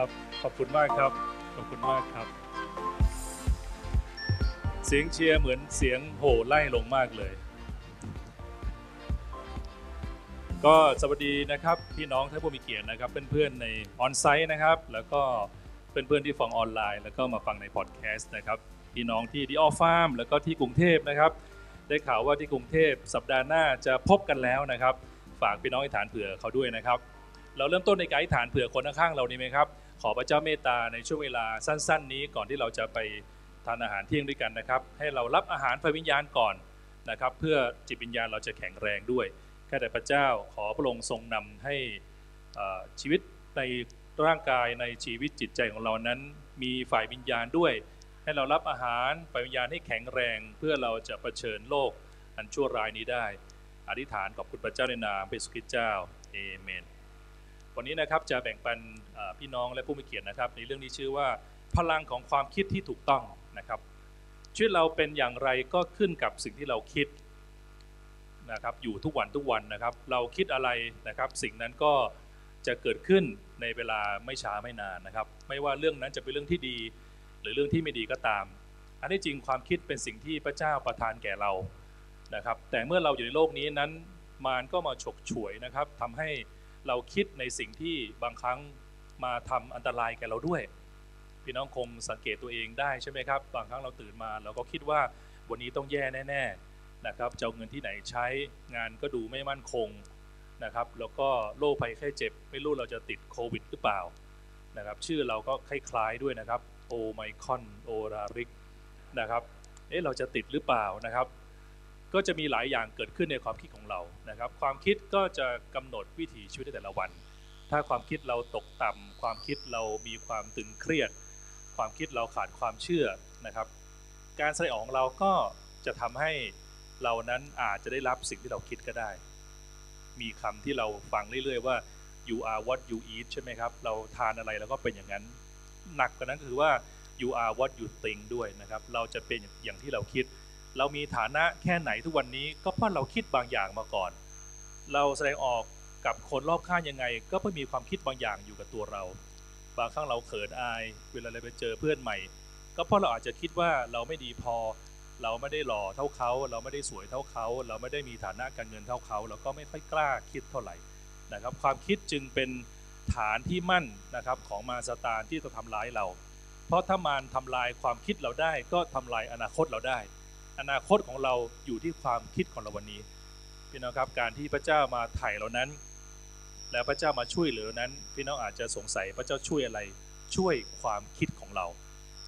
ครับขอบคุณมากครับ ขอบคุณมากครับ เสียงเชียร์เหมือนเสียงโห่ไล่ลงมากเลย ก็สวัสดีนะครับพี่น้องท่านผู้มีเกียรตินะครับ เพื่อนๆในออนไซต์นะครับ แล้วก็เพื่อนๆที่ฟังออนไลน์ แล้วก็มาฟังในพอดแคสต์นะครับ พี่น้องที่ดีออฟฟาร์มแล้วก็ที่กรุงเทพนะครับ ได้ข่าวว่าที่กรุงเทพสัปดาห์หน้าจะพบกันแล้วนะครับ ฝากพี่น้องอธิฐานเผื่อเขาด้วยนะครับ เราเริ่มต้นในการอิฐานเผื่อคนข้างๆเราดีไหมครับ อพระเจ้าเมตตาในช่วงเวลาสั้น ๆ นี้ก่อนที่เราจะไปทานอาหารเที่ยงด้วยกันนะครับ ให้เรารับอาหารไฟวิญญาณก่อนนะครับ เพื่อจิตวิญญาณเราจะแข็งแรงด้วยแค่แต่พระเจ้าขอพระองค์ทรงนำให้ชีวิตในร่างกายในชีวิตจิตใจของเรานั้น มีฝ่ายวิญญาณด้วย ให้เรารับอาหารฝ่ายวิญญาณให้แข็งแรง เพื่อเราจะเผชิญโลกอันชั่วร้ายนี้ได้ อธิษฐานขอบคุณพระเจ้าในนามพระเยซูคริสต์เจ้าเอเมน วันนี้นะครับจะแบ่งปันพี่น้องและผู้มีเกียรตินะครับ ในเรื่องที่ชื่อว่าพลังของความคิดที่ถูกต้องนะครับ ชีวิตเราเป็นอย่างไรก็ขึ้นกับสิ่งที่เราคิดนะครับอยู่ทุกวันทุกวันนะครับ เราคิดอะไรนะครับ สิ่งนั้นก็จะเกิดขึ้นในเวลาไม่ช้าไม่นานนะครับ ไม่ว่าเรื่องนั้นจะเป็นเรื่องที่ดี หรือเรื่องที่ไม่ดีก็ตาม อันที่จริงความคิดเป็นสิ่งที่พระเจ้าประทานแก่เรานะครับ แต่เมื่อเราอยู่ในโลกนี้นั้นมารก็มาฉกฉวยนะครับทำให้ เราคิดในสิ่งที่บางครั้งมาทำอันตรายแก่เราด้วย พี่น้องคงสังเกตตัวเองได้ใช่ไหมครับ บางครั้งเราตื่นมา เราก็คิดว่าวันนี้ต้องแย่แน่ๆนะครับจะเอาเงินที่ไหนใช้งานก็ดูไม่มั่นคงนะครับ แล้วก็โรคภัยไข้เจ็บ ไม่รู้เราจะติดโควิดหรือเปล่านะครับ ชื่อเราก็คล้ายๆด้วยนะครับโอไมคอนโอราริกนะครับเอ๊ะเราจะติดหรือเปล่านะครับ ก็จะมีหลายอย่างเกิดขึ้นในความคิดของเรานะครับ ความคิดก็จะกำหนดวิถีชีวิตในแต่ละวัน ถ้าความคิดเราตกต่ำความคิดเรามีความตึงเครียด ความคิดเราขาดความเชื่อนะครับ การแสดงออกของเราก็จะทำให้เรานั้นอาจจะได้รับสิ่งที่เราคิดก็ได้ มีคำที่เราฟังเรื่อยๆว่า you are what you eat ใช่ไหมครับ เราทานอะไรเราก็เป็นอย่างนั้น หนักกว่านั้นคือว่า you are what you think ด้วยนะครับ เราจะเป็นอย่างที่เราคิด เรามีฐานะแค่ไหนทุกวันนี้ก็เพราะเราคิดบางอย่างมาก่อน เราแสดงออกกับคนรอบข้างยังไง ก็เพราะมีความคิดบางอย่างอยู่กับตัวเรา บางครั้งเราเขินอาย เวลาเราไปเจอเพื่อนใหม่ ก็เพราะเราอาจจะคิดว่าเราไม่ดีพอ เราไม่ได้หล่อเท่าเขา เราไม่ได้สวยเท่าเขา เราไม่ได้มีฐานะการเงินเท่าเขา เราก็ไม่ค่อยกล้าคิดเท่าไหร่นะครับ ความคิดจึงเป็นฐานที่มั่นนะครับของมารซาตานที่จะทำร้ายเรา เพราะถ้ามารทำลายความคิดเราได้ก็ทำลายอนาคตเราได้ อนาคตของเราอยู่ที่ความคิดของเราวันนี้พี่น้องครับการที่พระเจ้ามาไถ่เรานั้น และพระเจ้ามาช่วยเหลือนั้น พี่น้องอาจจะสงสัยพระเจ้าช่วยอะไร ช่วยความคิดของเรา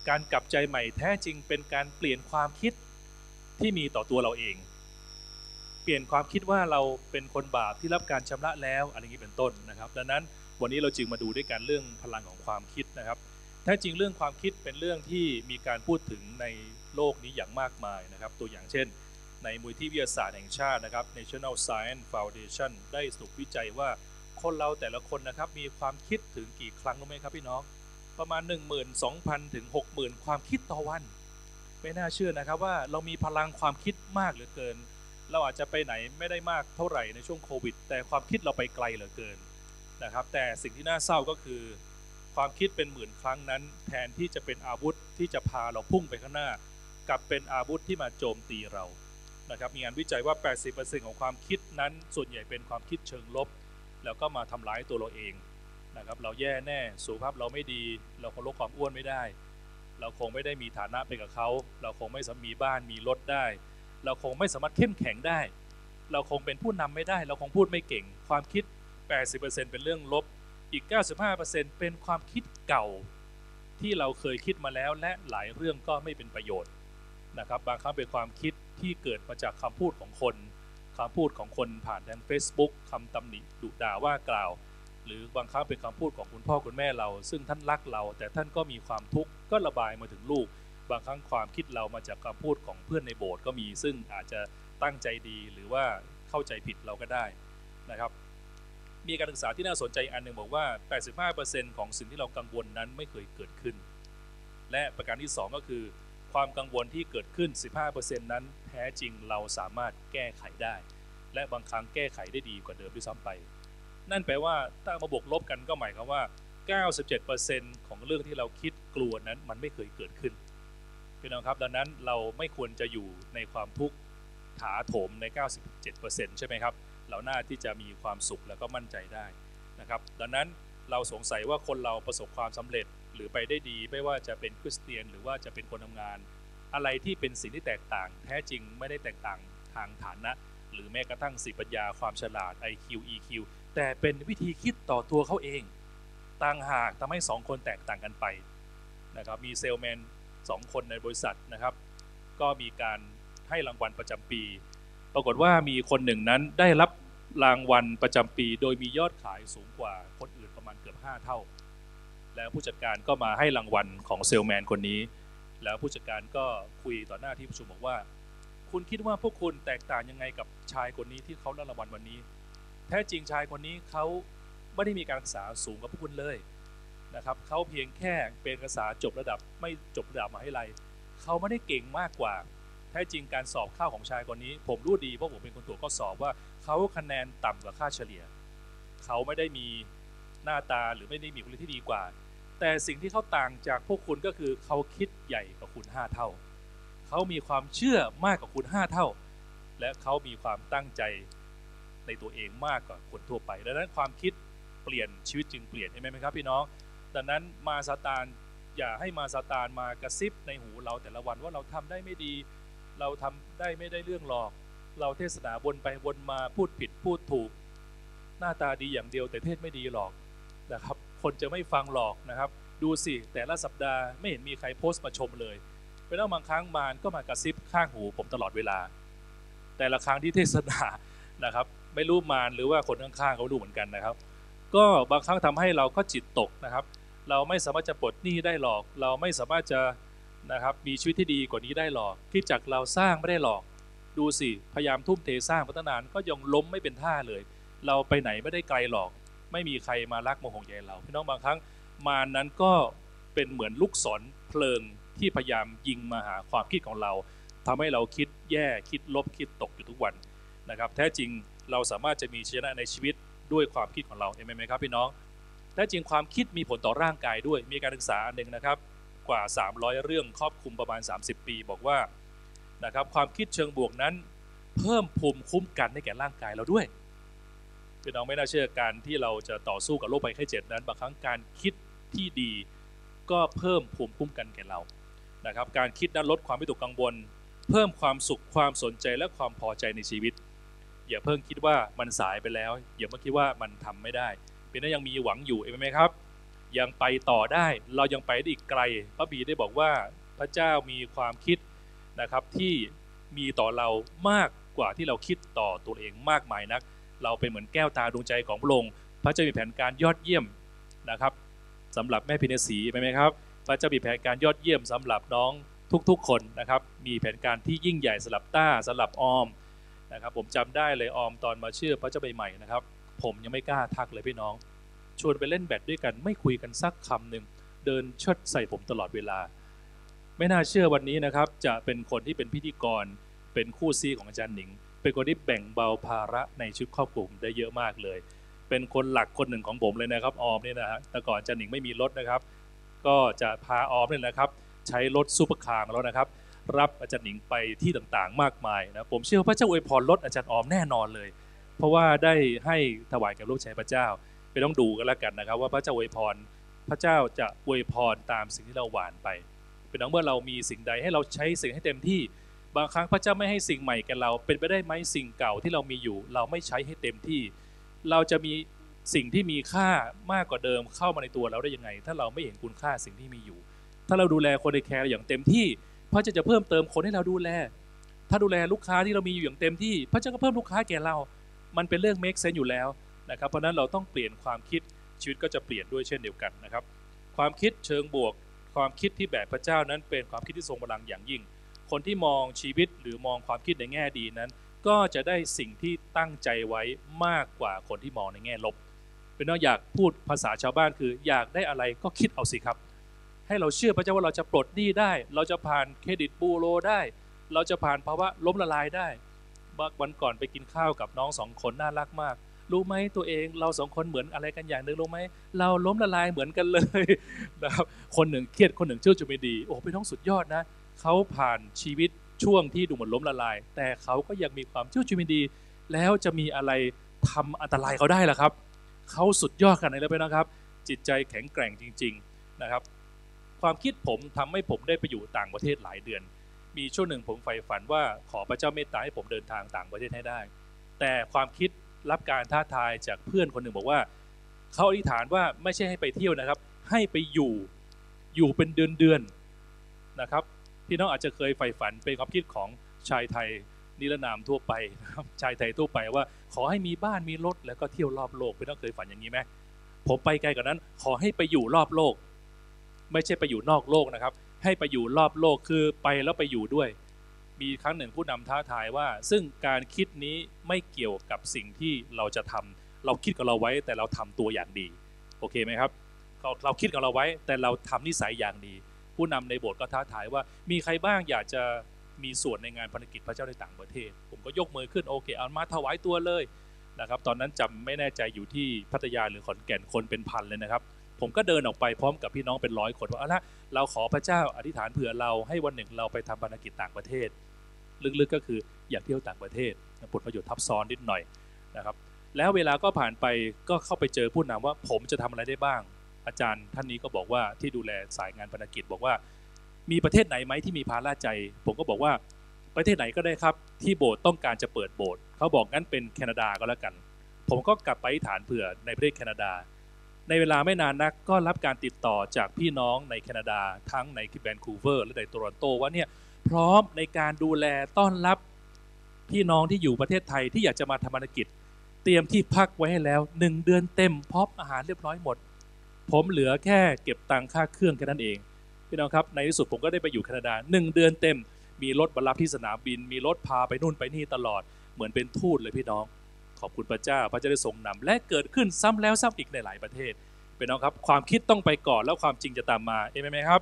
การกลับใจใหม่แท้จริงเป็นการเปลี่ยนความคิดที่มีต่อตัวเราเอง เปลี่ยนความคิดว่าเราเป็นคนบาปที่รับการชำระแล้วอะไรอย่างนี้เป็นต้นนะครับ ดังนั้นวันนี้เราจึงมาดูด้วยกันเรื่องพลังของความคิดนะครับ แท้จริงเรื่องความคิดเป็นเรื่องที่มีการพูดถึงในโลกนี้อย่างมากมายนะครับ ตัวอย่างเช่น ในมูลที่วิทยาศาสตร์แห่งชาตินะครับ National Science Foundation ได้สรุปวิจัยว่าคนเราแต่ละคนนะครับมีความคิดถึงกี่ครั้งรู้ไหมครับพี่น้อง ประมาณ 12,000ถึง60,000 ความคิดต่อวัน ไม่น่าเชื่อนะครับว่าเรามีพลังความคิดมากเหลือเกิน เราอาจจะไปไหนไม่ได้มากเท่าไหร่ในช่วงโควิด แต่ความคิดเราไปไกลเหลือเกินนะครับแต่สิ่งที่น่าเศร้าก็คือ ความคิดเป็นหมื่นครั้งนั้น แทนที่จะเป็นอาวุธที่จะพาเราพุ่งไปข้างหน้า กลับเป็นอาวุธที่มาโจมตีเรานะครับมีงานวิจัยว่า 80%ของความคิดนั้น ส่วนใหญ่เป็นความคิดเชิงลบ แล้วก็มาทำร้ายตัวเราเองนะครับเราแย่แน่สุขภาพเราไม่ดี เราคงลดความอ้วนไม่ได้ เราคงไม่ได้มีฐานะไปกับเขา เราคงไม่สามารถมีบ้านมีรถได้ เราคงไม่สามารถเข้มแข็งได้ เราคงเป็นผู้นำไม่ได้ เราคงพูดไม่เก่ง ความคิด 80%เป็นเรื่องลบ อีก 95%เป็นความคิดเก่าที่เราเคยคิดมาแล้วและหลายเรื่องก็ไม่เป็นประโยชน์นะครับ บางครั้งเป็นความคิดที่เกิดมาจากคำพูดของคนคำพูดของคนผ่านทาง Facebook คำตำหนิดุด่าว่ากล่าว หรือบางครั้งเป็นคำพูดของคุณพ่อคุณแม่เรา ซึ่งท่านรักเรา แต่ท่านก็มีความทุกข์ก็ระบายมาถึงลูก บางครั้งความคิดเรามาจากคำพูดของเพื่อนในโบสถ์ก็มี ซึ่งอาจจะตั้งใจดีหรือว่าเข้าใจผิดเราก็ได้นะครับ มีการศึกษาที่น่าสนใจอันหนึ่งบอกว่า 85%ของสิ่งที่เรากังวลนั้นไม่เคยเกิดขึ้น และประการที่ 2 ก็คือ ความกังวลที่เกิดขึ้น 15%นั้นแท้จริงเราสามารถแก้ไขได้ และบางครั้งแก้ไขได้ดีกว่าเดิมด้วยซ้ำไป นั่นแปลว่าถ้ามาบวกลบกันก็หมายความว่า 97%ของเรื่องที่เราคิดกลัวนั้นมันไม่เคยเกิดขึ้นพี่น้องครับดังนั้นเราไม่ควรจะอยู่ในความทุกข์ถาโถมใน 97%ใช่ไหมครับ เราน่าที่จะมีความสุขแล้วก็มั่นใจได้นะครับ ดังนั้นเราสงสัยว่าคนเราประสบความสำเร็จหรือไปได้ดี ไม่ว่าจะเป็นคริสเตียน หรือว่าจะเป็นคนทำงาน อะไรที่เป็นสิ่งที่แตกต่าง แท้จริงไม่ได้แตกต่างทางฐานะ หรือแม้กระทั่งสิปัญญาความฉลาด IQ EQ แต่เป็นวิธีคิดต่อตัวเขาเองต่างหากทำให้สองคนแตกต่างกันไปนะครับมีเซลแมนสองคนในบริษัทนะครับ ก็มีการให้รางวัลประจำปี ปรากฏว่ามีคนหนึ่งนั้นได้รับรางวัลประจำปี โดยมียอดขายสูงกว่าคนอื่นประมาณเกือบ 5 เท่า แล้วผู้จัดการก็มาให้รางวัลของเซลแมนคนนี้ แล้วผู้จัดการก็คุยต่อหน้าที่ประชุมบอกว่า คุณคิดว่าพวกคุณแตกต่างยังไงกับชายคนนี้ที่เขาได้รางวัลวันนี้ แท้จริงชายคนนี้เขาไม่ได้มีการศึกษาสูงกว่าพวกคุณเลยนะครับเขาเพียงแค่เป็นภาษาจบระดับไม่จบระดับมาวิทยาลัยเขาไม่ได้เก่งมากกว่า แท้จริงการสอบข้าวของชายคนนี้ ผมรู้ดีเพราะผมเป็นคนตรวจข้อสอบว่าเขาคะแนนต่ำกว่าค่าเฉลี่ย เขาไม่ได้มีหน้าตาหรือไม่ได้มีคุณที่ดีกว่า แต่สิ่งที่เขาต่างจากพวกคุณก็คือเขาคิดใหญ่กว่าคุณ5เท่า เขามีความเชื่อมากกว่าคุณ5เท่า และเขามีความตั้งใจในตัวเองมากกว่าคนทั่วไปดังนั้นความคิดเปลี่ยนชีวิตจึงเปลี่ยนใช่ไหมครับพี่น้องดังนั้นมาซาตานอย่าให้มาซาตานมากระซิบในหูเราแต่ละวันว่าเราทำได้ไม่ดี เราทำได้ไม่ได้เรื่องหรอก เราเทศนาวนไปวนมาพูดผิดพูดถูก หน้าตาดีอย่างเดียวแต่เทศไม่ดีหรอกนะครับ คนจะไม่ฟังหรอกนะครับ ดูสิแต่ละสัปดาห์ไม่เห็นมีใครโพสต์มาชมเลยไปแล้วบางครั้งมารก็มากระซิบข้างหูผมตลอดเวลา แต่ละครั้งที่เทศนานะครับ ไม่รู้มารหรือว่าคนข้างๆเขาดูเหมือนกันนะครับ ก็บางครั้งทำให้เราก็จิตตกนะครับ เราไม่สามารถจะปลดหนี้ได้หรอก เราไม่สามารถจะ นะครับมีชีวิตที่ดีกว่านี้ได้หรอกที่จากเราสร้างไม่ได้หรอก ดูสิพยายามทุ่มเทสร้างพัฒนานก็ยังล้มไม่เป็นท่าเลย เราไปไหนไม่ได้ไกลหรอก ไม่มีใครมารักโมโหใยเราพี่น้องบางครั้งมานั้นก็เป็นเหมือนลูกศรเพลิงที่พยายามยิงมาหาความคิดของเราทำให้เราคิดแย่คิดลบคิดตกอยู่ทุกวันนะครับ แท้จริงเราสามารถจะมีชนะในชีวิตด้วยความคิดของเราเห็นไหมครับพี่น้องแท้จริงความคิดมีผลต่อร่างกายด้วยมีการศึกษาหนึ่งนะครับ กว่า 300 เรื่องครอบคลุมประมาณ 30 ปี บอกว่านะครับความคิดเชิงบวกนั้น เพิ่มภูมิคุ้มกันให้แก่ร่างกายเราด้วยพี่น้องไม่น่าเชื่อการที่เราจะต่อสู้กับโรคภัยไข้เจ็บนั้นบางครั้งการคิดที่ดีก็เพิ่มภูมิคุ้มกันแก่เรานะครับการคิดนั้นลดความวิตกกังวล เพิ่มความสุขความสนใจและความพอใจในชีวิต อย่าเพิ่งคิดว่ามันสายไปแล้ว อย่าเพิ่งคิดว่ามันทำไม่ได้เป็นนั้นยังมีหวังอยู่เห็นไหมครับ ยังไปต่อได้ เรายังไปได้อีกไกล พระบีได้บอกว่าพระเจ้ามีความคิดนะครับที่มีต่อเรามากกว่าที่เราคิดต่อตัวเองมากมายนัก เราเป็นเหมือนแก้วตาดวงใจของพระองค์ พระเจ้ามีแผนการยอดเยี่ยมนะครับสำหรับแม่พินสีไหมครับ พระเจ้ามีแผนการยอดเยี่ยมสำหรับน้องทุกๆ คนนะครับ มีแผนการที่ยิ่งใหญ่สำหรับต้าสำหรับออมนะครับ ผมจำได้เลยออมตอนมาเชื่อพระเจ้าใหม่ๆนะครับ ผมยังไม่กล้าทักเลยพี่น้อง ชวนไปเล่นแบดด้วยกัน ไม่คุยกันสักคำหนึ่งเดินเชิดใส่ผมตลอดเวลา ไม่น่าเชื่อวันนี้นะครับ จะเป็นคนที่เป็นพิธีกร เป็นคู่ซีของอาจารย์หนิง เป็นคนที่แบ่งเบาภาระในชีวิตครอบครัวได้เยอะมากเลย เป็นคนหลักคนหนึ่งของผมเลยนะครับ ออมเนี่ยนะฮะแต่ก่อนอาจารย์หนิงไม่มีรถนะครับ ก็จะพาออมเนี่ยนะครับ ใช้รถซูเปอร์คาร์แล้วนะครับ รับอาจารย์หนิงไปที่ต่างๆ มากมายนะผมเชื่อพระเจ้าอวยพรรถอาจารย์ออมแน่นอนเลย เพราะว่าได้ให้ถวายแก่ลูกชายพระเจ้า ไปต้องดูกันแล้วกันนะครับ ว่าพระเจ้าอวยพร พระเจ้าจะอวยพรตามสิ่งที่เราหว่านไป พี่น้องเมื่อเรามีสิ่งใดให้เราใช้สิ่งให้เต็มที่ บางครั้งพระเจ้าไม่ให้สิ่งใหม่แก่เรา เป็นไปได้ไหมสิ่งเก่าที่เรามีอยู่ เราไม่ใช้ให้เต็มที่ เราจะมีสิ่งที่มีค่ามากกว่าเดิมเข้ามาในตัวเราได้ยังไง ถ้าเราไม่เห็นคุณค่าสิ่งที่มีอยู่ ถ้าเราดูแลคนในแคร์อย่างเต็มที่ พระเจ้าจะเพิ่มเติมคนให้เราดูแล ถ้าดูแลลูกค้าที่เรามีอยู่อย่างเต็มที่ พระเจ้าก็เพิ่มลูกค้าแก่เรา มันเป็นเรื่อง make sense อยู่แล้ว นะครับเพราะนั้นเราต้องเปลี่ยนความคิดชีวิตก็จะเปลี่ยนด้วยเช่นเดียวกันนะครับ ความคิดเชิงบวก ความคิดที่แบบพระเจ้านั้นเป็นความคิดที่ทรงพลังอย่างยิ่ง คนที่มองชีวิตหรือมองความคิดในแง่ดีนั้น ก็จะได้สิ่งที่ตั้งใจไว้มากกว่าคนที่มองในแง่ลบ เป็นน้องอยากพูดภาษาชาวบ้านคือ อยากได้อะไรก็คิดเอาสิครับ ให้เราเชื่อพระเจ้าว่าเราจะปลดหนี้ได้ เราจะผ่านเครดิตบูโรได้ เราจะผ่านภาวะล้มละลายได้วันก่อนไปกินข้าวกับน้องสองคนน่ารักมาก รู้ไหมตัวเองเราสองคนเหมือนอะไรกันอย่างหนึ่งรู้ไหมเราล้มละลายเหมือนกันเลยนะครับคนหนึ่งเครียดคนหนึ่งเชื่อจะไม่ดี โอ้พี่น้องสุดยอดนะเขาผ่านชีวิตช่วงที่ดูเหมือนล้มละลาย แต่เขาก็ยังมีความเชื่อจะไม่ดี แล้วจะมีอะไรทำอันตรายเขาได้ล่ะครับเขาสุดยอดกันเลยไปนะครับ จิตใจแข็งแกร่งจริง ๆนะครับ ความคิดผมทำให้ผมได้ไปอยู่ต่างประเทศหลายเดือน มีช่วงหนึ่งผมใฝ่ฝันว่าขอพระเจ้าเมตตาให้ผมเดินทางต่างประเทศให้ได้ แต่ความคิด รับการท้าทายจากเพื่อนคนหนึ่งบอกว่าเขาอธิษฐานว่าไม่ใช่ให้ไปเที่ยวนะครับ ให้ไปอยู่อยู่เป็นเดือนเดือนๆนะครับพี่น้องอาจจะเคยใฝ่ฝันเป็นความคิดของชายไทยนิรนามทั่วไปนะครับชายไทยทั่วไปว่า ขอให้มีบ้านมีรถแล้วก็เที่ยวรอบโลกพี่น้องเคยฝันอย่างนี้ไหมผมไปไกลกว่านั้น ขอให้ไปอยู่รอบโลก ไม่ใช่ไปอยู่นอกโลกนะครับ ให้ไปอยู่รอบโลกคือไปแล้วไปอยู่ด้วย มีครั้งหนึ่งผู้นำท้าทายว่า ซึ่งการคิดนี้ไม่เกี่ยวกับสิ่งที่เราจะทำเราคิดกับเราไว้แต่เราทำตัวอย่างดี โอเคไหมครับ เราเราคิดกับเราไว้แต่เราทำนิสัยอย่างดี ผู้นำในโบสถ์ก็ท้าทายว่า มีใครบ้างอยากจะมีส่วนในงานภารกิจพระเจ้าในต่างประเทศ ผมก็ยกมือขึ้นโอเคเอามาถวายตัวเลยนะครับ ตอนนั้นจำไม่แน่ใจอยู่ที่พัทยาหรือขอนแก่นคนเป็นพันเลยนะครับ ผมก็เดินออกไปพร้อมกับพี่น้องเป็นร้อยคนว่าเอาละเราขอพระเจ้าอธิษฐานเผื่อเราให้วันหนึ่งเราไปทำภารกิจต่างประเทศ ลึกๆก็คืออยากเที่ยวต่างประเทศผลประโยชน์ทับซ้อนนิดหน่อยนะครับแล้วเวลาก็ผ่านไปก็เข้าไปเจอผู้นำว่าผมจะทำอะไรได้บ้าง อาจารย์ท่านนี้ก็บอกว่าที่ดูแลสายงานภารกิจบอกว่า มีประเทศไหนไหมที่มีภาระใจ ผมก็บอกว่าประเทศไหนก็ได้ครับ ที่โบสถ์ต้องการจะเปิดโบสถ์เขาบอกงั้นเป็นแคนาดาก็แล้วกัน ผมก็กลับไปฐานเผื่อในประเทศแคนาดา ในเวลาไม่นานนักก็รับการติดต่อจากพี่น้องในแคนาดาทั้งในแวนคูเวอร์และในโตรอนโตว่าเนี่ยพร้อมในการดูแลต้อนรับพี่น้องที่อยู่ประเทศไทยที่อยากจะมาทำภารกิจ เตรียมที่พักไว้ให้แล้วหนึ่งเดือนเต็มพร้อมอาหารเรียบร้อยหมด ผมเหลือแค่เก็บตังค่าเครื่องแค่นั้นเองพี่น้องครับในที่สุดผมก็ได้ไปอยู่แคนาดาหนึ่งเดือนเต็ม มีรถมารับที่สนามบิน มีรถพาไปนู่นไปนี่ตลอดเหมือนเป็นทูตเลยพี่น้อง ขอบคุณพระเจ้า พระเจ้าได้ทรงนำและเกิดขึ้นซ้ำแล้วซ้ำอีกในหลายประเทศพี่น้องครับความคิดต้องไปก่อนแล้วความจริงจะตามมาเอเมนไหมครับ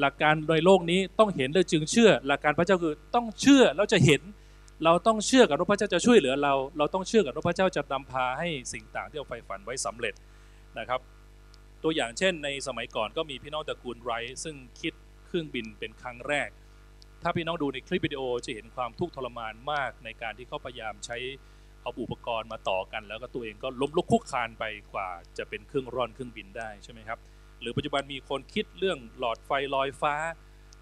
หลักการในโลกนี้ต้องเห็นเลยจึงเชื่อ หลักการพระเจ้าคือต้องเชื่อแล้วจะเห็น เราต้องเชื่อกับว่าพระเจ้าจะช่วยเหลือเรา เราต้องเชื่อกับว่าพระเจ้าจะนำพาให้สิ่งต่างที่เราใฝ่ฝันไว้สำเร็จนะครับ ตัวอย่างเช่น ในสมัยก่อนก็มีพี่น้องตระกูลไรท์ซึ่งคิดเครื่องบินเป็นครั้งแรก ถ้าพี่น้องดูในคลิปวิดีโอจะเห็นความทุกข์ทรมานมากในการที่เขาพยายามใช้ เอาอุปกรณ์มาต่อกัน แล้วก็ตัวเองก็ล้มลุกคุกคานไปกว่าจะเป็นเครื่องร่อนเครื่องบินได้ใช่ไหมครับหรือปัจจุบันมีคนคิดเรื่องหลอดไฟลอยฟ้า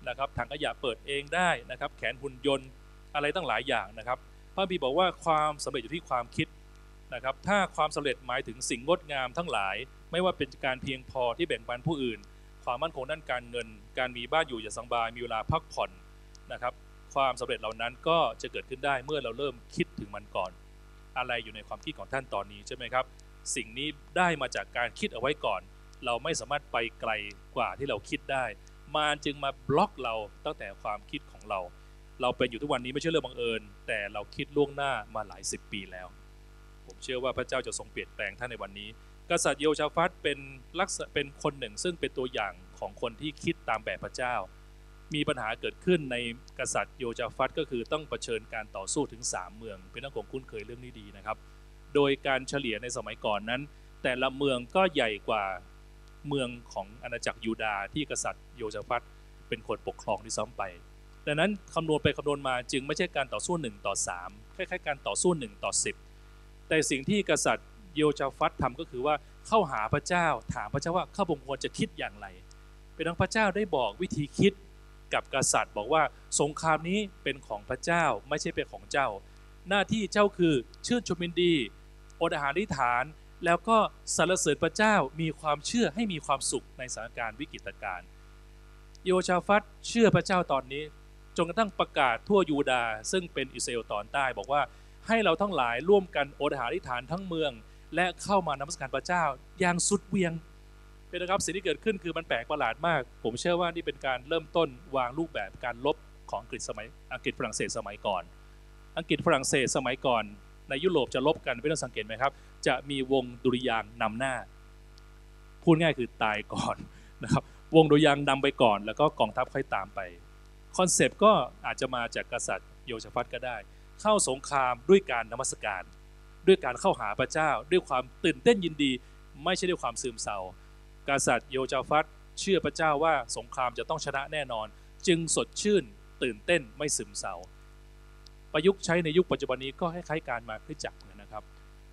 นะครับถังขยะเปิดเองได้นะครับ แขนหุ่นยนต์อะไรตั้งหลายอย่างนะครับพระบีบอกว่าความสำเร็จอยู่ที่ความคิดนะครับ ถ้าความสำเร็จหมายถึงสิ่งงดงามทั้งหลาย ไม่ว่าเป็นการเพียงพอที่แบ่งปันผู้อื่น ความมั่นคงด้านการเงิน การมีบ้านอยู่อย่างสบายมีเวลาพักผ่อนนะครับ ความสำเร็จเหล่านั้นก็จะเกิดขึ้นได้เมื่อเราเริ่มคิดถึงมันก่อน อะไรอยู่ในความคิดของท่านตอนนี้ใช่ไหมครับ สิ่งนี้ได้มาจากการคิดเอาไว้ก่อน เราไม่สามารถไปไกลกว่าที่เราคิดได้มารจึงมาบล็อกเราตั้งแต่ความคิดของเรา เราเป็นอยู่ทุกวันนี้ไม่ใช่เรื่องบังเอิญ แต่เราคิดล่วงหน้ามาหลายสิบปีแล้ว ผมเชื่อว่าพระเจ้าจะทรงเปลี่ยนแปลงท่านในวันนี้ กษัตริย์โยชาฟัตเป็นลักษณะเป็นคนหนึ่งซึ่งเป็นตัวอย่างของคนที่คิดตามแบบพระเจ้า มีปัญหาเกิดขึ้นในกษัตริย์โยชาฟัตก็คือต้องเผชิญการต่อสู้ถึง 3 เมือง เป็นนักคงคุ้นเคยเรื่องนี้ดีนะครับ โดยการเฉลี่ยในสมัยก่อนนั้น แต่ละเมืองก็ใหญ่กว่าเมืองของอาณาจักรยูดาห์ที่กษัตริย์โยชาฟัตเป็นคนปกครองที่ซ้ำไปดังนั้นคำนวณไปคำนวณมาจึงไม่ใช่การต่อสู้ 1 ต่อ 3 คล้ายๆ การต่อสู้ 1 ต่อ 10 แต่สิ่งที่กษัตริย์โยชาฟัตทำก็คือว่าเข้าหาพระเจ้าถามพระเจ้าว่าข้าพงควรจะคิดอย่างไร เป็นทั้งพระเจ้าได้บอกวิธีคิด กับกษัตริย์บอกว่าสงครามนี้เป็นของพระเจ้าไม่ใช่เป็นของเจ้า หน้าที่เจ้าคือชื่นชมยินดีอดอาหารอธิฐาน แล้วก็สรรเสริญพระเจ้ามีความเชื่อให้มีความสุขในสถานการณ์วิกฤตการณ์โยชาฟัตเชื่อพระเจ้าตอนนี้จนกระทั่งประกาศทั่วยูดาห์ซึ่งเป็นอิสราเอลตอนใต้บอกว่าให้เราทั้งหลายร่วมกันอดอาหารอธิฐานทั้งเมือง และเข้ามานมัสการพระเจ้าอย่างสุดเวียง เป็นนะครับสิ่งที่เกิดขึ้นคือมันแปลกประหลาดมาก ผมเชื่อว่านี่เป็นการเริ่มต้นวางรูปแบบการลบของอังกฤษสมัยอังกฤษฝรั่งเศสสมัยก่อน อังกฤษฝรั่งเศสสมัยก่อน ในยุโรปจะลบกันไม่ต้องสังเกตไหมครับ จะมีวงดุริยางค์นำหน้า พูดง่ายคือตายก่อนนะครับวงดุริยางค์นำไปก่อน แล้วก็กองทัพค่อยตามไปconcept ก็อาจจะมาจากกษัตริย์โยชาฟัตก็ได้ เข้าสงครามด้วยการนมัสการ ด้วยการเข้าหาพระเจ้า ด้วยความตื่นเต้นยินดี ไม่ใช่ด้วยความซึมเศร้า กษัตริย์โยชาฟัตเชื่อพระเจ้าว่าสงครามจะต้องชนะแน่นอน จึงสดชื่นตื่นเต้นไม่ซึมเศร้าประยุกต์ใช้ในยุคปัจจุบันนี้ก็คล้ายๆการมาคริสตจักรนะครับ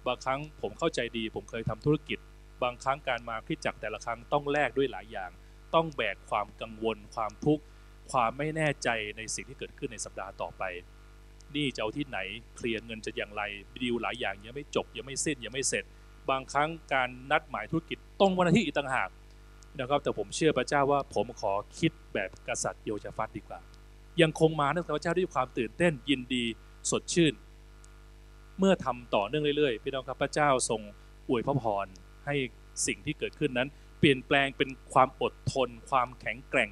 บางครั้งผมเข้าใจดี ผมเคยทำธุรกิจ บางครั้งการมาคริสตจักรแต่ละครั้งต้องแลกด้วยหลายอย่าง ต้องแบกความกังวล ความทุกข์ความไม่แน่ใจในสิ่งที่เกิดขึ้นในสัปดาห์ต่อไปนี่จะเอาที่ไหนเคลียร์เงินจะอย่างไรดีลหลายอย่างยังไม่จบยังไม่สิ้นยังไม่เสร็จ บางครั้งการนัดหมายธุรกิจต้องวันอาทิตย์อีกต่างหากนะครับแต่ผมเชื่อพระเจ้าว่าผมขอคิดแบบกษัตริย์โยชาฟัตดีกว่า ยังคงมาเนื่องจากพระเจ้าด้วยความตื่นเต้นยินดีสดชื่น เมื่อทำต่อเนื่องเรื่อยๆพี่น้องครับพระเจ้าทรงอวยพระพรให้สิ่งที่เกิดขึ้นนั้น เปลี่ยนแปลงเป็นความอดทน ความแข็งแกร่ง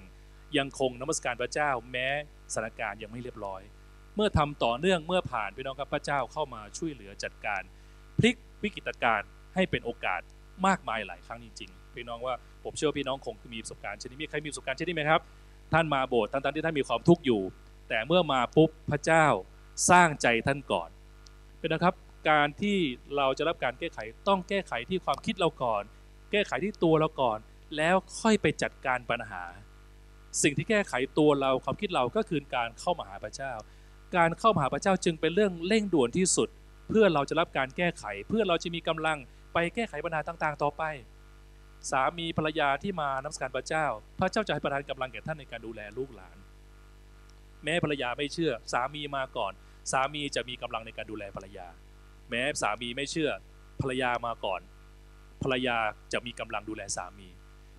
ยังคงนมัสการพระเจ้าแม้สถานการณ์ยังไม่เรียบร้อย เมื่อทำต่อเนื่องเมื่อผ่านพี่น้องครับพระเจ้าเข้ามาช่วยเหลือจัดการ พลิกวิกฤตการณ์ ให้เป็นโอกาสมากมายหลายครั้งจริงๆพี่น้องว่าผมเชื่อพี่น้องคงมีประสบการณ์เช่นนี้มีใครมีประสบการณ์เช่นนี้ไหมครับ ท่านมาโบสถ์ทั้งๆที่ท่านมีความทุกข์อยู่ แต่เมื่อมาปุ๊บพระเจ้าสร้างใจท่านก่อนเป็นนะครับการที่เราจะรับการแก้ไขต้องแก้ไขที่ความคิดเราก่อน แก้ไขที่ตัวเราก่อน แล้วค่อยไปจัดการปัญหา สิ่งที่แก้ไขตัวเราความคิดเราก็คือการเข้ามาหาพระเจ้า การเข้ามาหาพระเจ้าจึงเป็นเรื่องเร่งด่วนที่สุด เพื่อเราจะรับการแก้ไข เพื่อเราจะมีกำลัง ไปแก้ไขปัญหาต่างๆ ต่อไป สามีภรรยาที่มานมัสการพระเจ้า พระเจ้าจะให้ประทานกำลังแก่ท่านในการดูแลลูกหลาน แม้ภรรยาไม่เชื่อ สามีมาก่อน สามีจะมีกำลังในการดูแลภรรยา แม้สามีไม่เชื่อ ภรรยามาก่อน ภรรยาจะมีกำลังดูแลสามี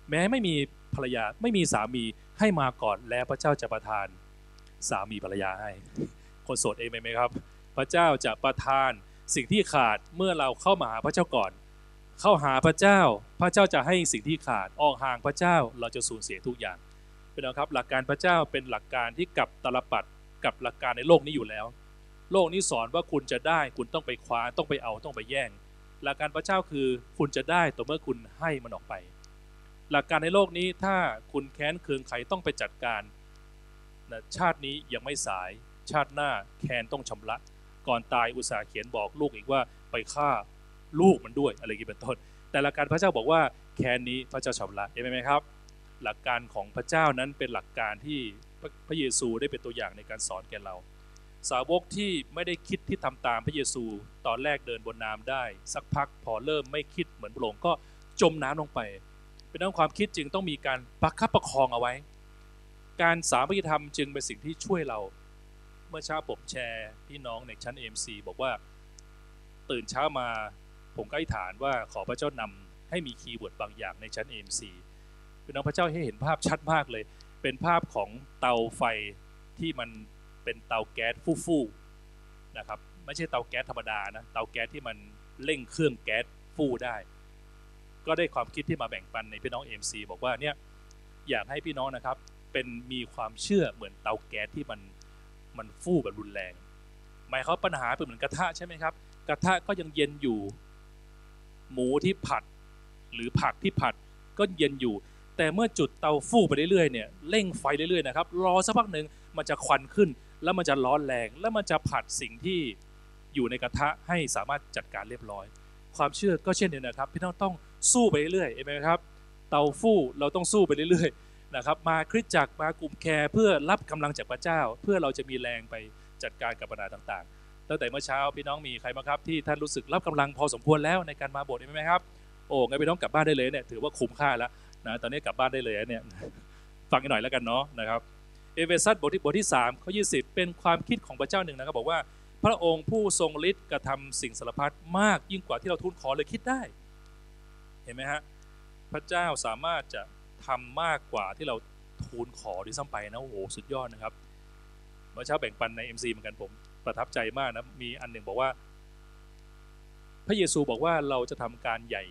แม้ไม่มีภรรยาไม่มีสามีให้มาก่อน แล้วพระเจ้าจะประทานสามีภรรยาให้ คนโสดเองไหมครับ พระเจ้าจะประทานสิ่งที่ขาดเมื่อเราเข้ามาหาพระเจ้าก่อน เข้าหาพระเจ้า พระเจ้าจะให้สิ่งที่ขาด ออกห่างพระเจ้าเราจะสูญเสียทุกอย่างเป็นนะครับหลักการพระเจ้าเป็นหลักการที่กับตลปัดกับหลักการในโลกนี้อยู่แล้ว โลกนี้สอนว่าคุณจะได้คุณต้องไปคว้าต้องไปเอาต้องไปแย่ง หลักการพระเจ้าคือคุณจะได้ต่อเมื่อคุณให้มันออกไป หลักการในโลกนี้ถ้าคุณแค้นเคืองใครต้องไปจัดการนะชาตินี้ยังไม่สายชาติหน้าแค้นต้องชำระ ก่อนตายอุตสาห์เขียนบอกลูกอีกว่าไปฆ่า ลูกมันด้วยอะไรอย่างนี้เป็นต้น แต่หลักการพระเจ้าบอกว่าแค้นนี้พระเจ้าชำระเห็นไหมครับ หลักการของพระเจ้านั้นเป็นหลักการที่พระเยซูได้เป็นตัวอย่างในการสอนแก่เรา สาวกที่ไม่ได้คิดที่ทำตามพระเยซู ตอนแรกเดินบนน้ำได้ สักพักพอเริ่มไม่คิดเหมือนพระองค์ก็จมน้ำลงไป เป็นเรื่องความคิดจึงต้องมีการประคับประคองเอาไว้ การสามัคคีธรรมจึงเป็นสิ่งที่ช่วยเราเมื่อเช้าผมแชร์พี่น้องในชั้น MC บอกว่า ตื่นเช้ามา ผมก็อธิษฐานว่าขอพระเจ้านำให้มี keyword บางอย่างในชั้น MC พี่น้องพระเจ้าให้เห็นภาพชัดมากเลย เป็นภาพของเตาไฟที่มันเป็นเตาแก๊สฟู่ๆนะครับไม่ใช่เตาแก๊สธรรมดานะเตาแก๊สที่มันเร่งเครื่องแก๊สฟู่ได้ ก็ได้ความคิดที่มาแบ่งปันในพี่น้อง MC บอกว่าเนี่ยอยากให้พี่น้องนะครับเป็นมีความเชื่อเหมือนเตาแก๊สที่มันมันฟู่แบบรุนแรง หมายเขาปัญหาเป็นเหมือนกระทะใช่ไหมครับ กระทะก็ยังเย็นอยู่ หมูที่ผัด หรือผักที่ผัดก็เย็นอยู่ แต่เมื่อจุดเตาฟู่ไปเรื่อยๆเนี่ยเร่งไฟเรื่อยๆนะครับรอสักพักหนึ่งมันจะควันขึ้น แล้วมันจะร้อนแรง แล้วมันจะผัดสิ่งที่อยู่ในกระทะให้สามารถจัดการเรียบร้อย ความเชื่อก็เช่นเดียวนะครับพี่น้องต้องสู้ไปเรื่อยๆเห็นไหมครับ เตาฟู่เราต้องสู้ไปเรื่อยๆนะครับมาคริสจักรมากลุ่มแคร์เพื่อรับกำลังจากพระเจ้า เพื่อเราจะมีแรงไปจัดการกับปัญหาต่างๆ ตั้งแต่เมื่อเช้าพี่น้องมีใครบ้างครับที่ท่านรู้สึกรับกำลังพอสมควรแล้วในการมาโบสถ์ไหมครับโอ้งั้นพี่น้องกลับบ้านได้เลยเนี่ยถือว่าคุ้มค่าแล้วนะตอนนี้กลับบ้านได้เลยเนี่ยฟังกันหน่อยแล้วกันเนาะนะครับเอเฟซัสบทที่บทที่3ข้อ20 เป็นความคิดของพระเจ้าหนึ่งนะครับบอกว่า พระองค์ผู้ทรงฤทธิ์กระทำสิ่งสารพัดมากยิ่งกว่าที่เราทูลขอเลยคิดได้ เห็นไหมฮะพระเจ้าสามารถจะทำมากกว่าที่เราทูลขอด้วยซ้ำไปนะโอ้โหสุดยอดนะครับเมื่อเช้าแบ่งปันใน MC เหมือนกันผม ประทับใจมากนะมีอันหนึ่งบอกว่า พระเยซูบอกว่าเราจะทำการใหญ่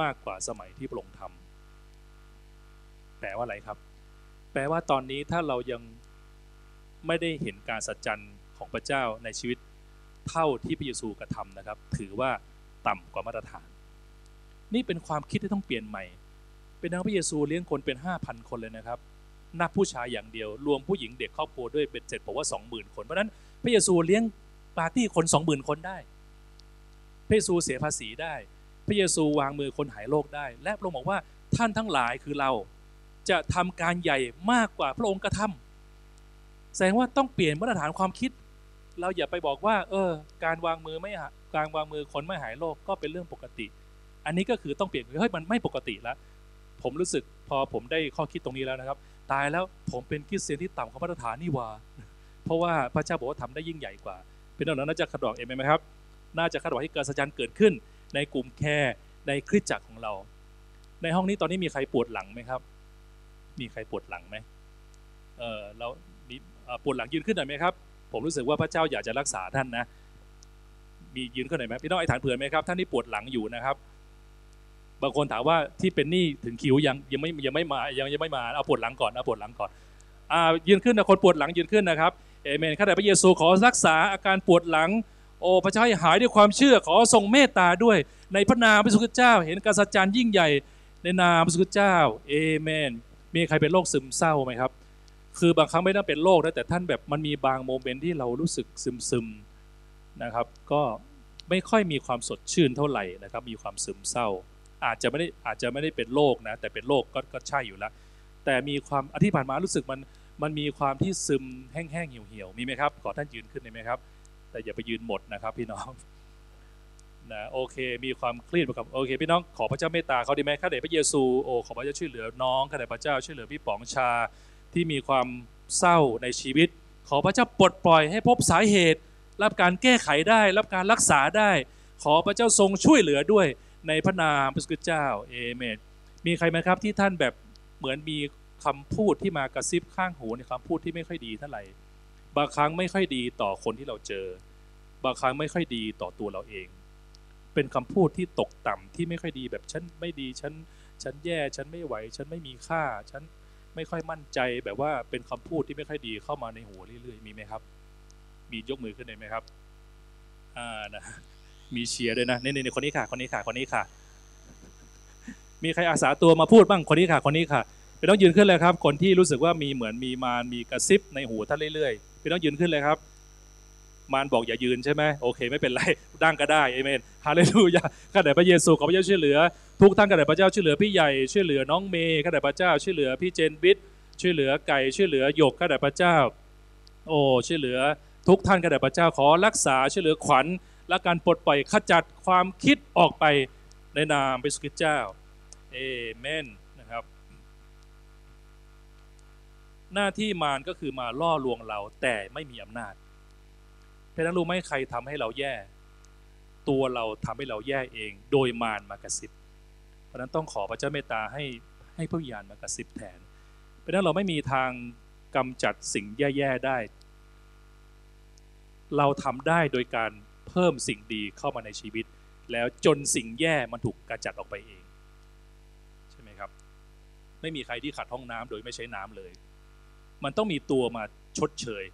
มากกว่าสมัยที่พระองค์ทำแปลว่าอะไรครับ แปลว่าตอนนี้ถ้าเรายังไม่ได้เห็นการสัจจันของพระเจ้าในชีวิตเท่าที่พระเยซูกระทำนะครับ ถือว่าต่ำกว่ามาตรฐาน นี่เป็นความคิดที่ต้องเปลี่ยนใหม่ เป็นนักพระเยซูเลี้ยงคนเป็นห้าพันคนเลยนะครับนับผู้ชายอย่างเดียว รวมผู้หญิงเด็กครอบครัวด้วยเป็นเสร็จผมว่าสองหมื่นคนเพราะนั้น พระเยซูเลี้ยงปาร์ตี้คนสองหมื่นคนได้ พระเยซูเสียภาษีได้ พระเยซูวางมือคนหายโรคได้ และพระองค์บอกว่าท่านทั้งหลายคือเราจะทำการใหญ่มากกว่าพระองค์กระทำแสดงว่าต้องเปลี่ยนมาตรฐานความคิด เราอย่าไปบอกว่า เออ การวางมือไม่การวางมือคนไม่หายโรคก็เป็นเรื่องปกติ อันนี้ก็คือต้องเปลี่ยนเฮ้ยมันไม่ปกติแล้วผมรู้สึกพอผมได้ข้อคิดตรงนี้แล้วนะครับ ตายแล้วผมเป็นคริสเตียนที่ต่ำกว่ามาตรฐานนี่ว่า เพราะว่าพระเจ้าบอกว่าทำได้ยิ่งใหญ่กว่าเป็นต้นนั้นน่าจะคาดหวังเองไหมครับ น่าจะคาดหวังให้เกิดสัจจ์เกิดขึ้น ในกลุ่มแคร์ในคริสตจักรของเรา ในห้องนี้ตอนนี้มีใครปวดหลังไหมครับ มีใครปวดหลังไหมเออเรามีเอ่อปวดหลังยืนขึ้นหน่อยไหมครับ ผมรู้สึกว่าพระเจ้าอยากจะรักษาท่านนะ มียืนขึ้นหน่อยไหมพี่น้องไอ้ฐานเผื่อไหมครับ ท่านที่ปวดหลังอยู่นะครับบางคนถามว่าที่เป็นหนี้ถึงคิวยังยังไม่ยังไม่มายังยังไม่มาเอาปวดหลังก่อนเอาปวดหลังก่อนอ่ายืนขึ้นนะคนปวดหลังยืนขึ้นนะครับ เอเมนข้าแต่พระเยซูขอรักษาอาการปวดหลัง โอ้พระเจ้าให้หายด้วยความเชื่อขอทรงเมตตาด้วย ในพระนามพระสุคริสต์เจ้า เห็นการสัจจารยิ่งใหญ่ ในนามพระสุคริสต์เจ้าเอเมน มีใครเป็นโรคซึมเศร้าไหมครับ คือบางครั้งไม่ต้องเป็นโรคนะแต่ท่านแบบมันมีบางโมเมนต์ที่เรารู้สึกซึมซึมๆนะครับ ก็ไม่ค่อยมีความสดชื่นเท่าไหร่นะครับ มีความซึมเศร้า อาจจะไม่ได้อาจจะไม่ได้เป็นโรคนะแต่เป็นโรคก็ก็ใช่อยู่แล้วแต่มีความอธิผ่านมารู้สึกมัน มันมีความที่ซึมแห้งๆเหี่ยวๆมีไหมครับขอท่านยืนขึ้นได้ไหมครับ แต่อย่าไปยืนหมดนะครับ พี่น้องนะโอเค มีความเครียดกับโอเค พี่น้องขอพระเจ้าเมตตาเขาดีไหมข้าแต่พระเยซูโอ้ขอพระเจ้าช่วยเหลือน้องข้าแต่พระเจ้าช่วยเหลือพี่ป๋องชาที่มีความเศร้าในชีวิต ขอพระเจ้าปลดปล่อยให้พบสาเหตุ รับการแก้ไขได้ รับการรักษาได้ ขอพระเจ้าทรงช่วยเหลือด้วยในพระนามพระสุคริสต์เจ้าเอเมนมีใครไหมครับที่ท่านแบบเหมือนมี คำพูดที่มากระซิบข้างหูในคำพูดที่ไม่ค่อยดีเท่าไหร่ บางครั้งไม่ค่อยดีต่อคนที่เราเจอ บางครั้งไม่ค่อยดีต่อตัวเราเอง เป็นคำพูดที่ตกต่ำที่ไม่ค่อยดีแบบฉันไม่ดีฉันฉันแย่ฉันไม่ไหว ฉันไม่มีค่า ฉันไม่ค่อยมั่นใจแบบว่าเป็นคำพูดที่ไม่ค่อยดีเข้ามาในหัวเรื่อยๆมีไหมครับ มียกมือขึ้นเลยไหมครับอ่านะมีเชียร์ด้วยนะนี่นี่คนนี้ค่ะ คนนี้ค่ะ คนนี้ค่ะ มีใครอาสาตัวมาพูดบ้างคนนี้ค่ะ คนนี้ค่ะ พี่ต้องยืนขึ้นเลยครับ คนที่รู้สึกว่ามีเหมือนมีมารมีกระซิบในหูท่านเรื่อยๆพี่ต้องยืนขึ้นเลยครับ มารบอกอย่ายืนใช่ไหมโอเค ไม่เป็นไรดั้งก็ได้เอเมนฮาเลลูยาข้าแต่พระเยซูขอพระเจ้าช่วยเหลือ ทุกท่านข้าแต่พระเจ้าช่วยเหลือพี่ใหญ่ช่วยเหลือน้องเมย์ข้าแต่พระเจ้าช่วยเหลือพี่เจนบิดช่วยเหลือไก่ช่วยเหลือหยกข้าแต่พระเจ้า โอ้ช่วยเหลือทุกท่านข้าแต่พระเจ้าขอรักษาช่วยเหลือขวัญ และการปลดปล่อยขจัดความคิดออกไปในนามพระสุคริสต์เจ้าเอเมน หน้าที่มารก็คือมาล่อลวงเราแต่ไม่มีอำนาจเพราะนั้นรู้ไหมใครทำให้เราแย่ ตัวเราทำให้เราแย่เอง โดยมารมากระซิบ เพราะนั้นต้องขอพระเจ้าเมตตาให้ให้พระวิญญาณมากระซิบแทน เพราะนั้นเราไม่มีทางกำจัดสิ่งแย่ๆได้ เราทำได้โดยการเพิ่มสิ่งดีเข้ามาในชีวิต แล้วจนสิ่งแย่มันถูกกระจัดออกไปเอง ใช่ไหมครับ ไม่มีใครที่ขัดห้องน้ำโดยไม่ใช้น้ำเลย มันต้องมีตัวมาชดเชย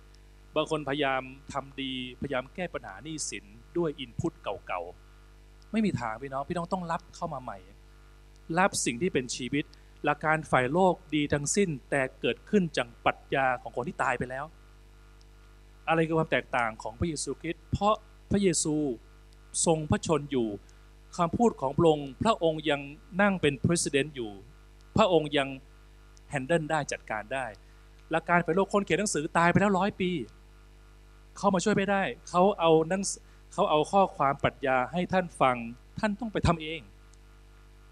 บางคนพยายามทำดี พยายามแก้ปัญหาหนี้สินด้วยอินพุตเก่าๆ ไม่มีทางพี่น้อง พี่น้องต้องรับเข้ามาใหม่ รับสิ่งที่เป็นชีวิต หลักการฝ่ายโลกดีทั้งสิ้น แต่เกิดขึ้นจากปรัชญาของคนที่ตายไปแล้ว อะไรคือความแตกต่างของพระเยซูคริสต์ เพราะพระเยซูทรงพระชนอยู่คำพูดของพระองค์ พระองค์ยังนั่งเป็นประธานอยู่ พระองค์ยังแฮนเดิลได้จัดการได้ หลักการฝ่ายโลกคนเขียนหนังสือตายไปแล้วร้อยปี เขามาช่วยไม่ได้ เขาเอานังเขาเอาข้อความปรัชญาให้ท่านฟัง ท่านต้องไปทำเอง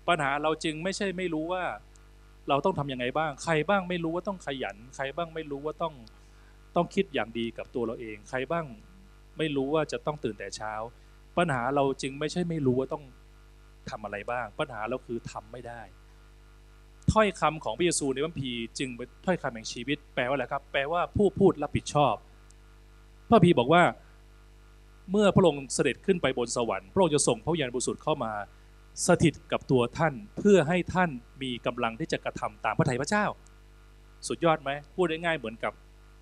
ปัญหาเราจึงไม่ใช่ไม่รู้ว่า เราต้องทำยังไงบ้าง ใครบ้างไม่รู้ว่าต้องขยัน ใครบ้างไม่รู้ว่าต้องต้องคิดอย่างดีกับตัวเราเอง ใครบ้างไม่รู้ว่าจะต้องตื่นแต่เช้า ปัญหาเราจึงไม่ใช่ไม่รู้ว่าต้องทำอะไรบ้าง ปัญหาเราคือทำไม่ได้ ถ้อยคำของพระเยซูในพระคัมภีจึงเป็นถ้อยคำแห่งชีวิต แปลว่าอะไรครับ แปลว่าผู้พูดรับผิดชอบ พระคัมภีบอกว่า เมื่อพระองค์เสด็จขึ้นไปบนสวรรค์พระองค์จะส่งพระวิญาณบริสุทธิ์เข้ามา สถิตกับตัวท่านเพื่อให้ท่านมีกำลังที่จะกระทำตามพระทัยพระเจ้า สุดยอดไหมพูดได้ง่ายเหมือนกับ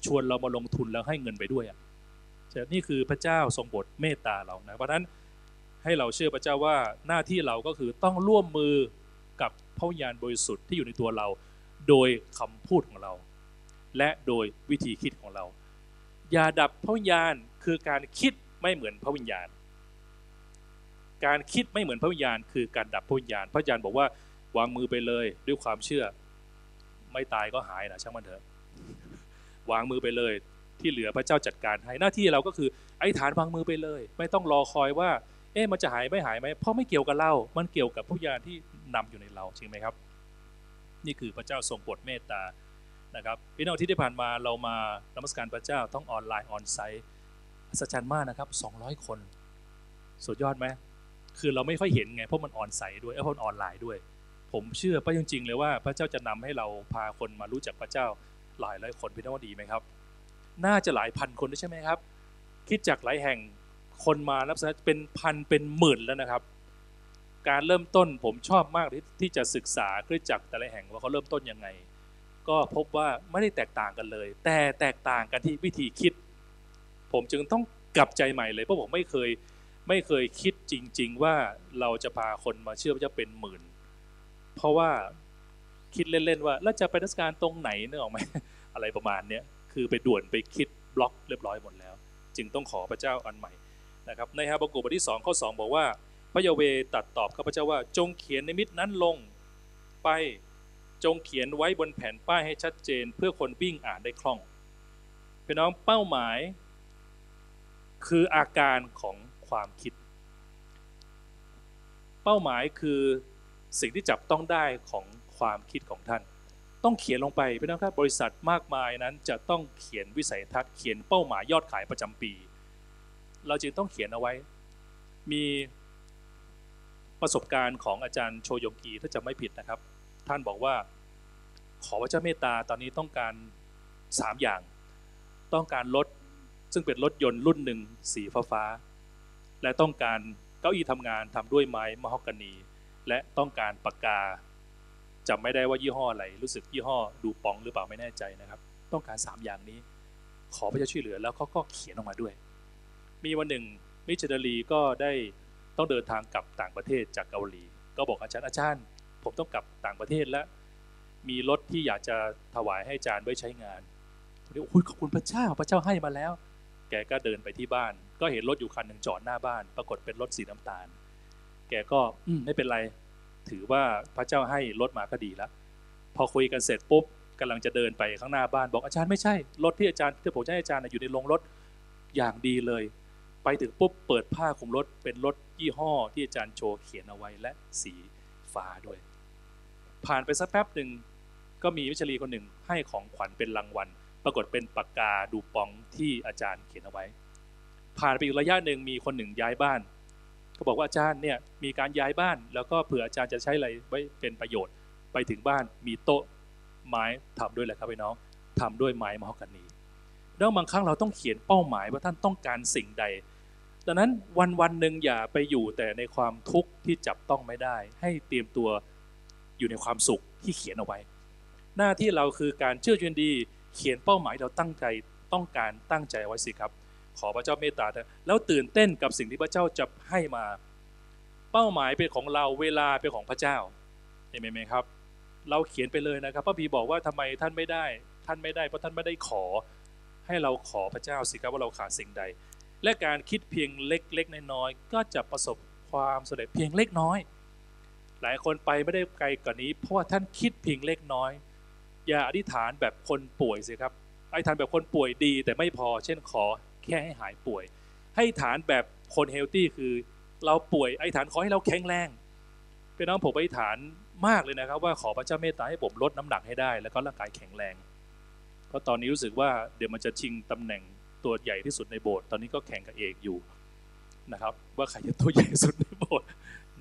ชวนเรามาลงทุนแล้วให้เงินไปด้วยอะนี่คือพระเจ้าทรงบทเมตตาเรานะเพราะฉะนั้นให้เราเชื่อพระเจ้าว่าหน้าที่เราก็คือต้องร่วมมือกับ พระวิญญาณบริสุทธิ์ที่อยู่ในตัวเรา โดยคำพูดของเรา และโดยวิธีคิดของเรา อย่าดับพระวิญญาณคือการคิดไม่เหมือนพระวิญญาณ การคิดไม่เหมือนพระวิญญาณ คือการดับพระวิญญาณ พระวิญญาณบอกว่าวางมือไปเลยด้วยความเชื่อ ไม่ตายก็หายนะช่างมันเถอะ วางมือไปเลย ที่เหลือพระเจ้าจัดการให้หน้าที่เราก็คือไอ้ฐานวางมือไปเลย ไม่ต้องรอคอยว่า เอ๊ะมันจะหายไม่หายไหมเพราะไม่เกี่ยวกับเรา มันเกี่ยวกับพระวิญญาณที่ นำอยู่ในเราจริงไหมครับ นี่คือพระเจ้าทรงโปรดเมตตานะครับพี่น้องที่ได้ผ่านมาเรามานมัสการพระเจ้าต้องออนไลน์ออนไซต์อัศจรรย์มากนะครับ 200 คน สุดยอดไหมคือเราไม่ค่อยเห็นไงเพราะมันออนไซต์ด้วยเพราะมันออนไลน์ด้วย ผมเชื่อป้าจริงๆเลยว่าพระเจ้าจะนำให้เราพาคนมารู้จักพระเจ้าหลายหลายคนพี่น้องว่าดีไหมครับ น่าจะหลายพันคนด้วยใช่ไหมครับ คิดจากหลายแห่งคนมารับสารเป็นพันเป็นหมื่นแล้วนะครับ การเริ่มต้นผมชอบมากที่ที่จะศึกษาคริสตจักรแต่ละแห่งว่าเขาเริ่มต้นยังไง ก็พบว่าไม่ได้แตกต่างกันเลย แต่แตกต่างกันที่วิธีคิด ผมจึงต้องกลับใจใหม่เลยเพราะผมไม่เคยไม่เคยคิดจริง ๆ ว่าเราจะพาคนมาเชื่อพระเจ้าเป็นหมื่น เพราะว่าคิดเล่นๆว่าแล้วจะไปนักการตรงไหนเนึกออกไหมอะไรประมาณเนี้ยคือไปด่วนไปคิดบล็อกเรียบร้อยหมดแล้ว จึงต้องขอพระเจ้าอันใหม่นะครับในฮาบากุบทที่2ข้อ2บอกว่า ระยาเวตัดตอบข้าพเจ้าว่า จงเขียนในมิตรนั้นลงไปจงเขียนไว้บนแผ่นป้ายให้ชัดเจน เพื่อคนวิ่งอ่านได้คล่องพี่น้องเป้าหมาย คืออาการของความคิด เป้าหมายคือสิ่งที่จับต้องได้ของความคิดของท่าน ต้องเขียนลงไปพี่น้องครับบริษัทมากมายนั้นจะต้องเขียนวิสัยทัศน์เขียนเป้าหมายยอดขายประจำปี เราจึงต้องเขียนเอาไว้ มี ประสบการณ์ของอาจารย์โชยงกีถ้าจะไม่ผิดนะครับ ท่านบอกว่า ขอพระเจ้าเมตตาตอนนี้ต้องการสามอย่าง ต้องการรถซึ่งเป็นรถยนต์รุ่นหนึ่งสีฟ้าฟาและต้องการเก้าอี้ทำงานทำด้วยไม้มะฮอกกานี และต้องการปากกาจำไม่ได้ว่ายี่ห้ออะไร รู้สึกยี่ห้อดูปองหรือเปล่าไม่แน่ใจนะครับ ต้องการสามอย่างนี้ ขอพระเจ้าช่วยเหลือแล้วเขาก็เขียนออกมาด้วย มีวันหนึ่งมิชเดลีก็ได้ ต้องเดินทางกลับต่างประเทศจากเกาหลี ก็บอกอาจารย์อาจารย์ ผมต้องกลับต่างประเทศแล้ว มีรถที่อยากจะถวายให้อาจารย์ไว้ใช้งานผมบอกโอ้ยขอบคุณพระเจ้าพระเจ้าให้มาแล้ว แกก็เดินไปที่บ้าน ก็เห็นรถอยู่คันหนึ่งจอดหน้าบ้าน ปรากฏเป็นรถสีน้ำตาล แกก็อืมไม่เป็นไร ถือว่าพระเจ้าให้รถมาก็ดีแล้วพอคุยกันเสร็จปุ๊บกำลังจะเดินไปข้างหน้าบ้านบอกอาจารย์ไม่ใช่รถที่อาจารย์ที่ผมจะให้อาจารย์อยู่ในโรงรถอย่างดีเลย ไปถึงปุ๊บเปิดผ้าคลุมรถเป็นรถยี่ห้อที่อาจารย์โชว์เขียนเอาไว้และสีฟ้าด้วย ผ่านไปสักแป๊บหนึ่งก็มีวิชารีคนหนึ่งให้ของขวัญเป็นรางวัล ปรากฏเป็นปากกาดูปองที่อาจารย์เขียนเอาไว้ ผ่านไปอีกระยะหนึ่งมีคนหนึ่งย้ายบ้านเขาบอกว่าอาจารย์เนี่ยมีการย้ายบ้าน แล้วก็เผื่ออาจารย์จะใช้อะไรไว้เป็นประโยชน์ ไปถึงบ้านมีโต๊ะไม้ทำด้วยแหละครับพี่น้องทำด้วยไม้มะฮอกกานีแล้วบางครั้งเราต้องเขียนเป้าหมายว่าท่านต้องการสิ่งใด ดังนั้นวันวันหนึ่งอย่าไปอยู่แต่ในความทุกข์ที่จับต้องไม่ได้ ให้เตรียมตัวอยู่ในความสุขที่เขียนเอาไว้ หน้าที่เราคือการเชื่อชวนดี เขียนเป้าหมายเราตั้งใจต้องการตั้งใจไว้สิครับ ขอพระเจ้าเมตตาเถอะแล้วตื่นเต้นกับสิ่งที่พระเจ้าจะให้มา เป้าหมายเป็นของเราเวลาเป็นของพระเจ้าเห็นไหมครับ เราเขียนไปเลยนะครับพระบีบอกว่าทำไมท่านไม่ได้ ท่านไม่ได้เพราะท่านไม่ได้ขอ ให้เราขอพระเจ้าสิครับว่าเราขาดสิ่งใด และการคิดเพียงเล็กๆน้อยๆก็จะประสบความสำเร็จเพียงเล็กน้อย หลายคนไปไม่ได้ไกลกว่านี้ เพราะว่าท่านคิดเพียงเล็กน้อย อย่าอธิษฐานแบบคนป่วยสิครับอธิษฐานแบบคนป่วยดี แต่ไม่พอ เช่นขอแค่ให้หายป่วย ให้ฐานแบบคนเฮลตี้คือ เราป่วยอธิษฐานขอให้เราแข็งแรงเป็นน้องผมไอธิษฐานมากเลยนะครับ ว่าขอพระเจ้าเมตตาให้ผมลดน้ำหนักให้ได้ แล้วก็ร่างกายแข็งแรง เพราะตอนนี้รู้สึกว่าเดี๋ยวมันจะชิงตำแหน่ง ตัวใหญ่ที่สุดในโบสถ์ตอนนี้ก็แข่งกับเอกอยู่นะครับ ว่าใครจะตัวใหญ่สุดในโบสถ์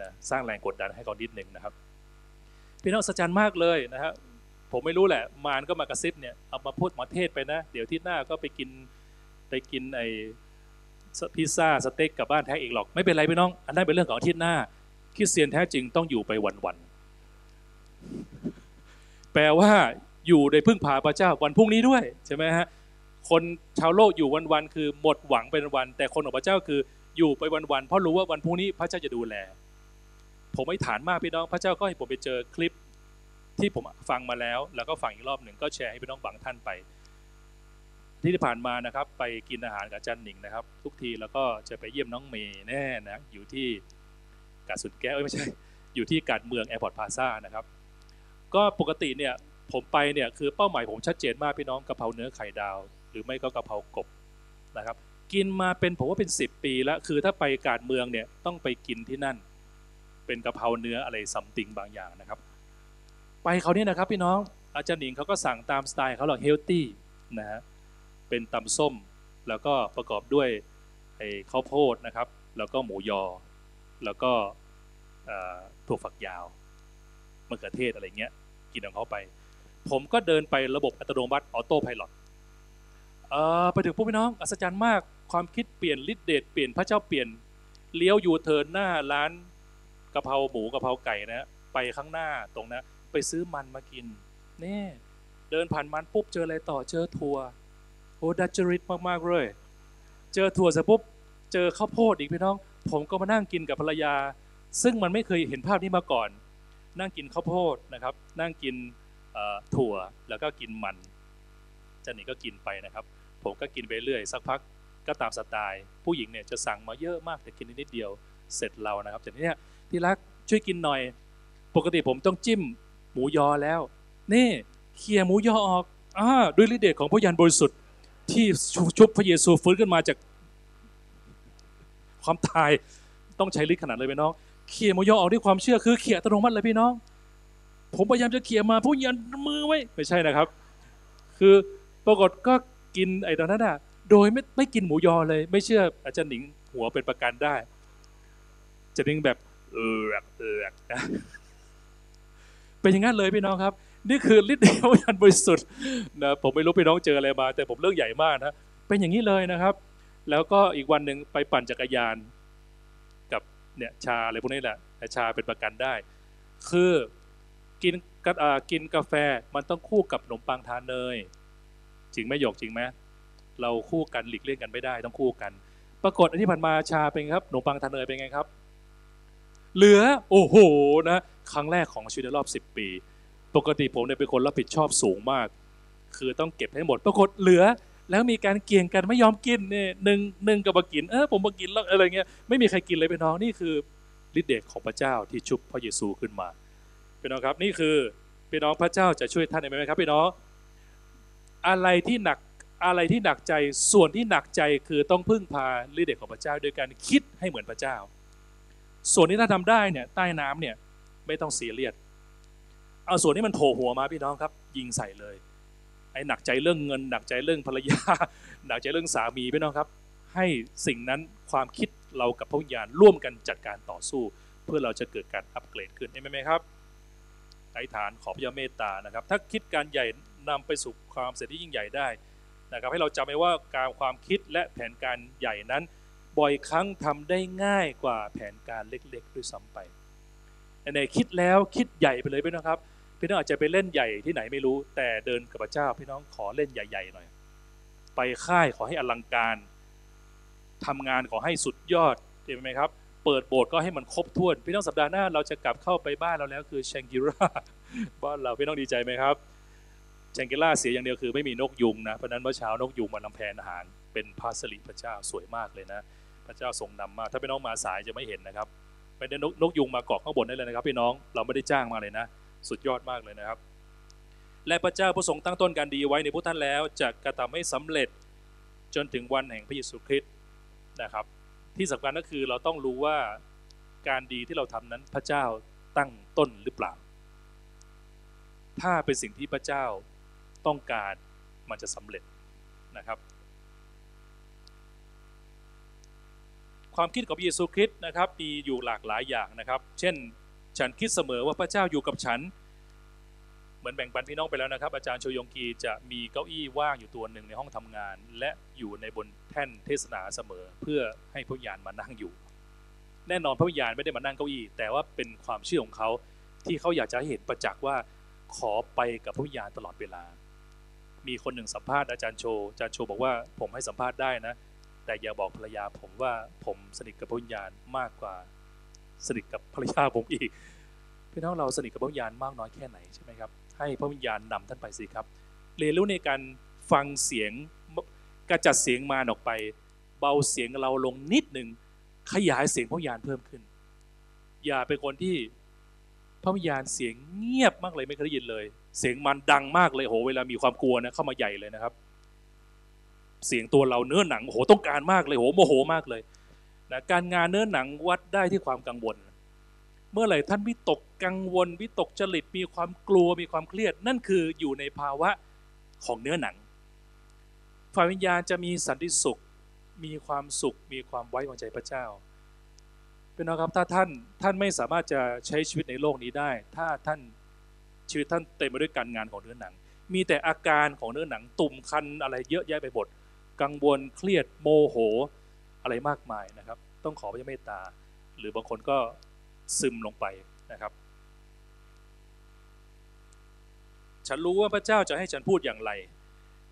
นะสร้างแรงกดดันให้เขานิดหนึ่งนะครับพี่น้องสัจจันมากเลยนะฮะผมไม่รู้แหละ มารก็มากระซิบเนี่ยเอามาพูดมาเทศไปนะ เดี๋ยวที่หน้าก็ไปกินไปกินไอ้พิซซ่าสเต็กกับบ้านแท้อีกหรอกไม่เป็นไรพี่น้อง อันนั้นเป็นเรื่องของอาทิตย์หน้าคริสเตียนแท้จริงต้องอยู่ไปวันๆแปลว่าอยู่ในพึ่งพาพระเจ้าวันพรุ่งนี้ด้วยใช่ไหมฮะ คนชาวโลกอยู่วันๆคือหมดหวังเป็นวัน แต่คนของพระเจ้าคืออยู่ไปวันๆเพราะรู้ว่าวันพรุ่งนี้พระเจ้าจะดูแล ผมไม่ฐานมากพี่น้องพระเจ้าก็ให้ผมไปเจอคลิปที่ผมฟังมาแล้ว แล้วก็ฟังอีกรอบหนึ่งก็แชร์ให้พี่น้องบางท่านไป ที่ผ่านมานะครับ ไปกินอาหารกับจารย์หนิงนะครับ ทุกทีแล้วก็จะไปเยี่ยมน้องเมย์แน่นะอยู่ที่กาดสุดแก้วไม่ใช่ อยู่ที่กาดเมืองแอร์พอร์ตพาซ่านะครับ ก็ปกติเนี่ยผมไปเนี่ยคือเป้าหมายผมชัดเจนมากพี่น้องกะเพราเนื้อไข่ดาว รือไม่ก็กะเพรากบนะครับ กินมาเป็นผมว่าเป็น 10 ปีแล้ว คือถ้าไปกาดเมืองเนี่ยต้องไปกินที่นั่น เป็นกะเพราเนื้ออะไรซัมติงบางอย่างนะครับ ไปเขาเนี่ยนะครับพี่น้องอาจารย์หนิงเขาก็สั่งตามสไตล์เขาหรอก healthy นะฮะเป็นตำส้มแล้วก็ประกอบด้วยไอ้ข้าวโพดนะครับ แล้วก็หมูยอ แล้วก็ถั่วฝักยาวมะเขือเทศอะไรเงี้ยกินของเขาไป ผมก็เดินไประบบอัตโนมัติออโต้พายロเอ่อ ไปถึงพวกพี่น้องอัศจรรย์มากความคิดเปลี่ยนฤทธิเดชเปลี่ยนพระเจ้าเปลี่ยนเลี้ยวยูเทิร์นหน้าร้านกะเพราหมูกะเพราไก่นะไปข้างหน้าตรงนะไปซื้อมันมากินนี่เดินผ่านมันปุ๊บเจออะไรต่อเจอถั่วโอ้ดัจจริตมากๆเลยเจอถั่วเสร็จปุ๊บเจอข้าวโพดอีกพี่น้อง ผมก็มานั่งกินกับภรรยา ซึ่งมันไม่เคยเห็นภาพนี้มาก่อน นั่งกินข้าวโพดนะครับ นั่งกินถั่วแล้วก็กินมันจันนี่ก็กินไปนะครับ ผมก็กินไปเรื่อยสักพักก็ตามสไตล์ผู้หญิงเนี่ยจะสั่งมาเยอะมากแต่กินนิดเดียวเสร็จเรานะครับจากนี้ที่รักช่วยกินหน่อย ปกติผมต้องจิ้มหมูยอแล้ว นี่เคลียหมูยอออกอ่าด้วยฤทธิ์เดชของพระยานบริสุทธิ์ที่ชุบพระเยซูฟื้นขึ้นมาจากความตายต้องใช้ฤทธิ์ขนาดเลยพี่น้องเขี่ยหมูยอออกด้วยความเชื่อคือเขี่ยอัตโนมัติเลยพี่น้อง ผมพยายามจะเขี่ยมาผู้ยันมือไว้ไม่ใช่นะครับ คือปรากฏก็ กินไอ้ตอนนั้นอะโดยไม่ไม่กินหมูยอเลย ไม่เชื่ออาจารย์หนิงหัวเป็นประกันได้อาจารย์หนิงแบบเออเออนะเป็นอย่างนั้นเลยพี่น้องครับ นี่คือฤทธิ์เดชของยันบริสุทธิ์นะผมไม่รู้พี่น้องเจออะไรมา แต่ผมเรื่องใหญ่มากนะเป็นอย่างนี้เลยนะครับ แล้วก็อีกวันหนึ่งไปปั่นจักรยาน กับเนี่ยชาอะไรพวกนี้แหละชาเป็นประกันได้ คือกินกินกาแฟมันต้องคู่กับขนมปังทานเนย จริงไหมหยกจริงไหมเราคู่กันหลีกเลี่ยงกันไม่ได้ต้องคู่กัน ปรากฏอันที่ผ่านมาชาเป็นไงครับขนมปังทานเนยเป็นไงครับ เหลือโอ้โหนะครั้งแรกของชีวิตในรอบ 10 ปี ปกติผมเนี่ยเป็นคนรับผิดชอบสูงมาก คือต้องเก็บให้หมด ปรากฏเหลือแล้วมีการเกี่ยงกันไม่ยอมกินเนี่ยหนึ่งหนึ่งกับมากินเออผมมากินแล้วอะไรเงี้ยไม่มีใครกินเลยพี่น้องนี่คือฤทธิ์เดชของพระเจ้าที่ชุบพระเยซูขึ้นมาพี่น้องครับนี่คือพี่น้องพระเจ้าจะช่วยท่านได้ไหมครับพี่น้อง อะไรที่หนักอะไรที่หนักใจส่วนที่หนักใจคือต้องพึ่งพาฤทธิ์เดชของพระเจ้าโดยการคิดให้เหมือนพระเจ้า ส่วนที่ถ้าทำได้เนี่ยใต้น้ำเนี่ยไม่ต้องเสียเลียดเอาส่วนที่มันโผล่หัวมาพี่น้องครับ ยิงใส่เลยไอ้หนักใจเรื่องเงิน หนักใจเรื่องภรรยา หนักใจเรื่องสามีพี่น้องครับ ให้สิ่งนั้นความคิดเรากับพระวิญญาณร่วมกันจัดการต่อสู้ เพื่อเราจะเกิดการอัปเกรดขึ้นเห็นไหมครับอธิษฐานขอพระยาเมตตานะครับ ถ้าคิดการใหญ่ นำไปสู่ความเสร็จที่ยิ่งใหญ่ได้นะครับให้เราจำไว้ว่าการความคิดและแผนการใหญ่นั้น บ่อยครั้งทำได้ง่ายกว่าแผนการเล็กๆ ด้วยซ้ำไปในคิดแล้วคิดใหญ่ไปเลยพี่น้องครับพี่น้องอาจจะไปเล่นใหญ่ที่ไหนไม่รู้ แต่เดินกับพระเจ้าพี่น้องขอเล่นใหญ่ ๆ หน่อย ไปค่ายขอให้อลังการทำงานขอให้สุดยอดเห็นไหมครับเปิดโบสถ์ก็ให้มันครบถ้วน พี่น้องสัปดาห์หน้าเราจะกลับเข้าไปบ้านเราแล้วคือแชงกิราบ้านเราพี่น้องดีใจไหมครับ แชงกิราเสียอย่างเดียวคือไม่มีนกยุงนะเพราะนั้นเมื่อเช้านกยุงมาลำแพนอาหาร เป็นพาสลิพระเจ้าสวยมากเลยนะ พระเจ้าทรงนำมาก ถ้าพี่น้องมาสายจะไม่เห็นนะครับไม่ได้นกนกยุงมาเกาะข้างบนได้เลยนะครับ พี่น้องเราไม่ได้จ้างมาเลยนะ สุดยอดมากเลยนะครับ และพระเจ้าผู้ทรงตั้งต้นการดีไว้ในพวกท่านแล้วจะกระทำให้สำเร็จจนถึงวันแห่งพระเยซูคริสต์นะครับ ที่สำคัญก็คือเราต้องรู้ว่าการดีที่เราทำนั้นพระเจ้าตั้งต้นหรือเปล่า ถ้าเป็นสิ่งที่พระเจ้า ต้องการมันจะสำเร็จนะครับ ความคิดของเยซูคริสต์นะครับมีอยู่หลากหลายอย่างนะครับ เช่นฉันคิดเสมอว่าพระเจ้าอยู่กับฉัน เหมือนแบ่งปันพี่น้องไปแล้วนะครับ อาจารย์โชยงกีจะมีเก้าอี้ว่างอยู่ตัวหนึ่งในห้องทำงาน และอยู่ในบนแท่นเทศนาเสมอ เพื่อให้พระวิญญาณมานั่งอยู่ แน่นอนพระวิญญาณไม่ได้มานั่งเก้าอี้ แต่ว่าเป็นความเชื่อของเขาที่เขาอยากจะเห็นประจักษ์ว่าขอไปกับพระวิญญาณตลอดเวลา มีคนหนึ่งสัมภาษณ์อาจารย์โชอาจารย์โชบอกว่าผมให้สัมภาษณ์ได้นะ แต่อย่าบอกภรรยาผมว่าผมสนิทกับพระวิญญาณมากกว่าสนิทกับภรรยาผมอีกพี่น้องเราสนิทกับพระวิญญาณมากน้อยแค่ไหนใช่ไหมครับให้พระวิญญาณนำท่านไปสิครับ เรียนรู้ในการฟังเสียงกระจัดเสียงมารออกไป เบาเสียงเราลงนิดหนึ่งขยายเสียงพระวิญญาณเพิ่มขึ้น อย่าเป็นคนที่พระวิญญาณเสียงเงียบมากเลยไม่เคยได้ยินเลย เสียงมันดังมากเลยโหเวลามีความกลัวนะเข้ามาใหญ่เลยนะครับ เสียงตัวเราเนื้อหนังโหต้องการมากเลยโหโมโหมากเลยนะการงานเนื้อหนังวัดได้ที่ความกังวล เมื่อไหร่ท่านวิตกกังวล วิตกจริตมีความกลัวมีความเครียด นั่นคืออยู่ในภาวะของเนื้อหนังฝ่ายวิญญาณจะมีสันติสุข มีความสุข มีความไว้วางใจพระเจ้าเป็นนะครับถ้าท่านท่านไม่สามารถจะใช้ชีวิตในโลกนี้ได้ ถ้าท่าน ชีวิตท่านเต็มไปด้วยการงานของเนื้อหนัง มีแต่อาการของเนื้อหนังตุ่มคันอะไรเยอะแยะไปหมดกังวลเครียดโมโหอะไรมากมายนะครับ ต้องขอพระเมตตา หรือบางคนก็ซึมลงไปนะครับ ฉันรู้ว่าพระเจ้าจะให้ฉันพูดอย่างไร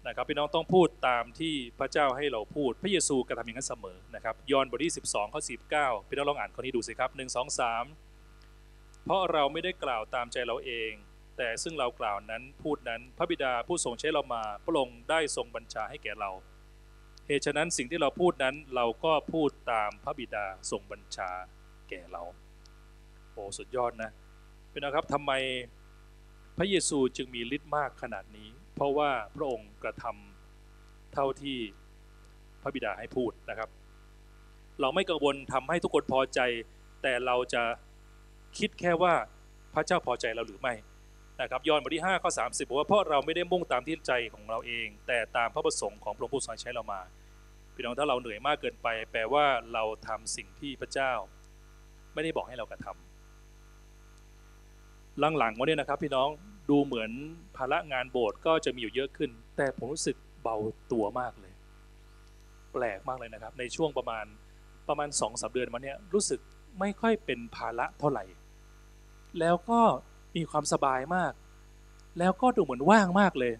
นะครับพี่น้องต้องพูดตามที่พระเจ้าให้เราพูด พระเยซูกระทำอย่างนั้นเสมอนะครับยอห์นบทที่ 12ข้อ19พี่น้องลองอ่านข้อนี้ดูสิครับ 1 2 3 เพราะเราไม่ได้กล่าวตามใจเราเอง แต่ซึ่งเรากล่าวนั้นพูดนั้นพระบิดาผู้ทรงใช้เรามาพระองค์ได้ทรงบัญชาให้แก่เรา เหตุฉะนั้นสิ่งที่เราพูดนั้นเราก็พูดตามพระบิดาทรงบัญชาแก่เราโอ้สุดยอดนะเป็นนะครับทำไมพระเยซูจึงมีฤทธิ์มากขนาดนี้ เพราะว่าพระองค์กระทำเท่าที่พระบิดาให้พูดนะครับ เราไม่กังวลทำให้ทุกคนพอใจ แต่เราจะคิดแค่ว่าพระเจ้าพอใจเราหรือไม่ นะครับยอห์นบทที่5ข้อ30บอกว่าเพราะเราไม่ได้มุ่งตามที่ใจของเราเอง แต่ตามพระประสงค์ของพระองค์ผู้ทรงใช้เรามาพี่น้องถ้าเราเหนื่อยมากเกินไป แปลว่าเราทำสิ่งที่พระเจ้า ไม่ได้บอกให้เรากระทำหลังๆวันนี้นะครับ พี่น้องดูเหมือนภาระงานโบสถ์ก็จะมีอยู่เยอะขึ้น แต่ผมรู้สึกเบาตัวมากเลย แปลกมากเลยนะครับ ในช่วงประมาณประมาณสองสาเดือนมาเนี้ยรู้สึกไม่ค่อยเป็นภาระเท่าไหร่ แล้วก็ มีความสบายมาก แล้วก็ดูเหมือนว่างมากเลย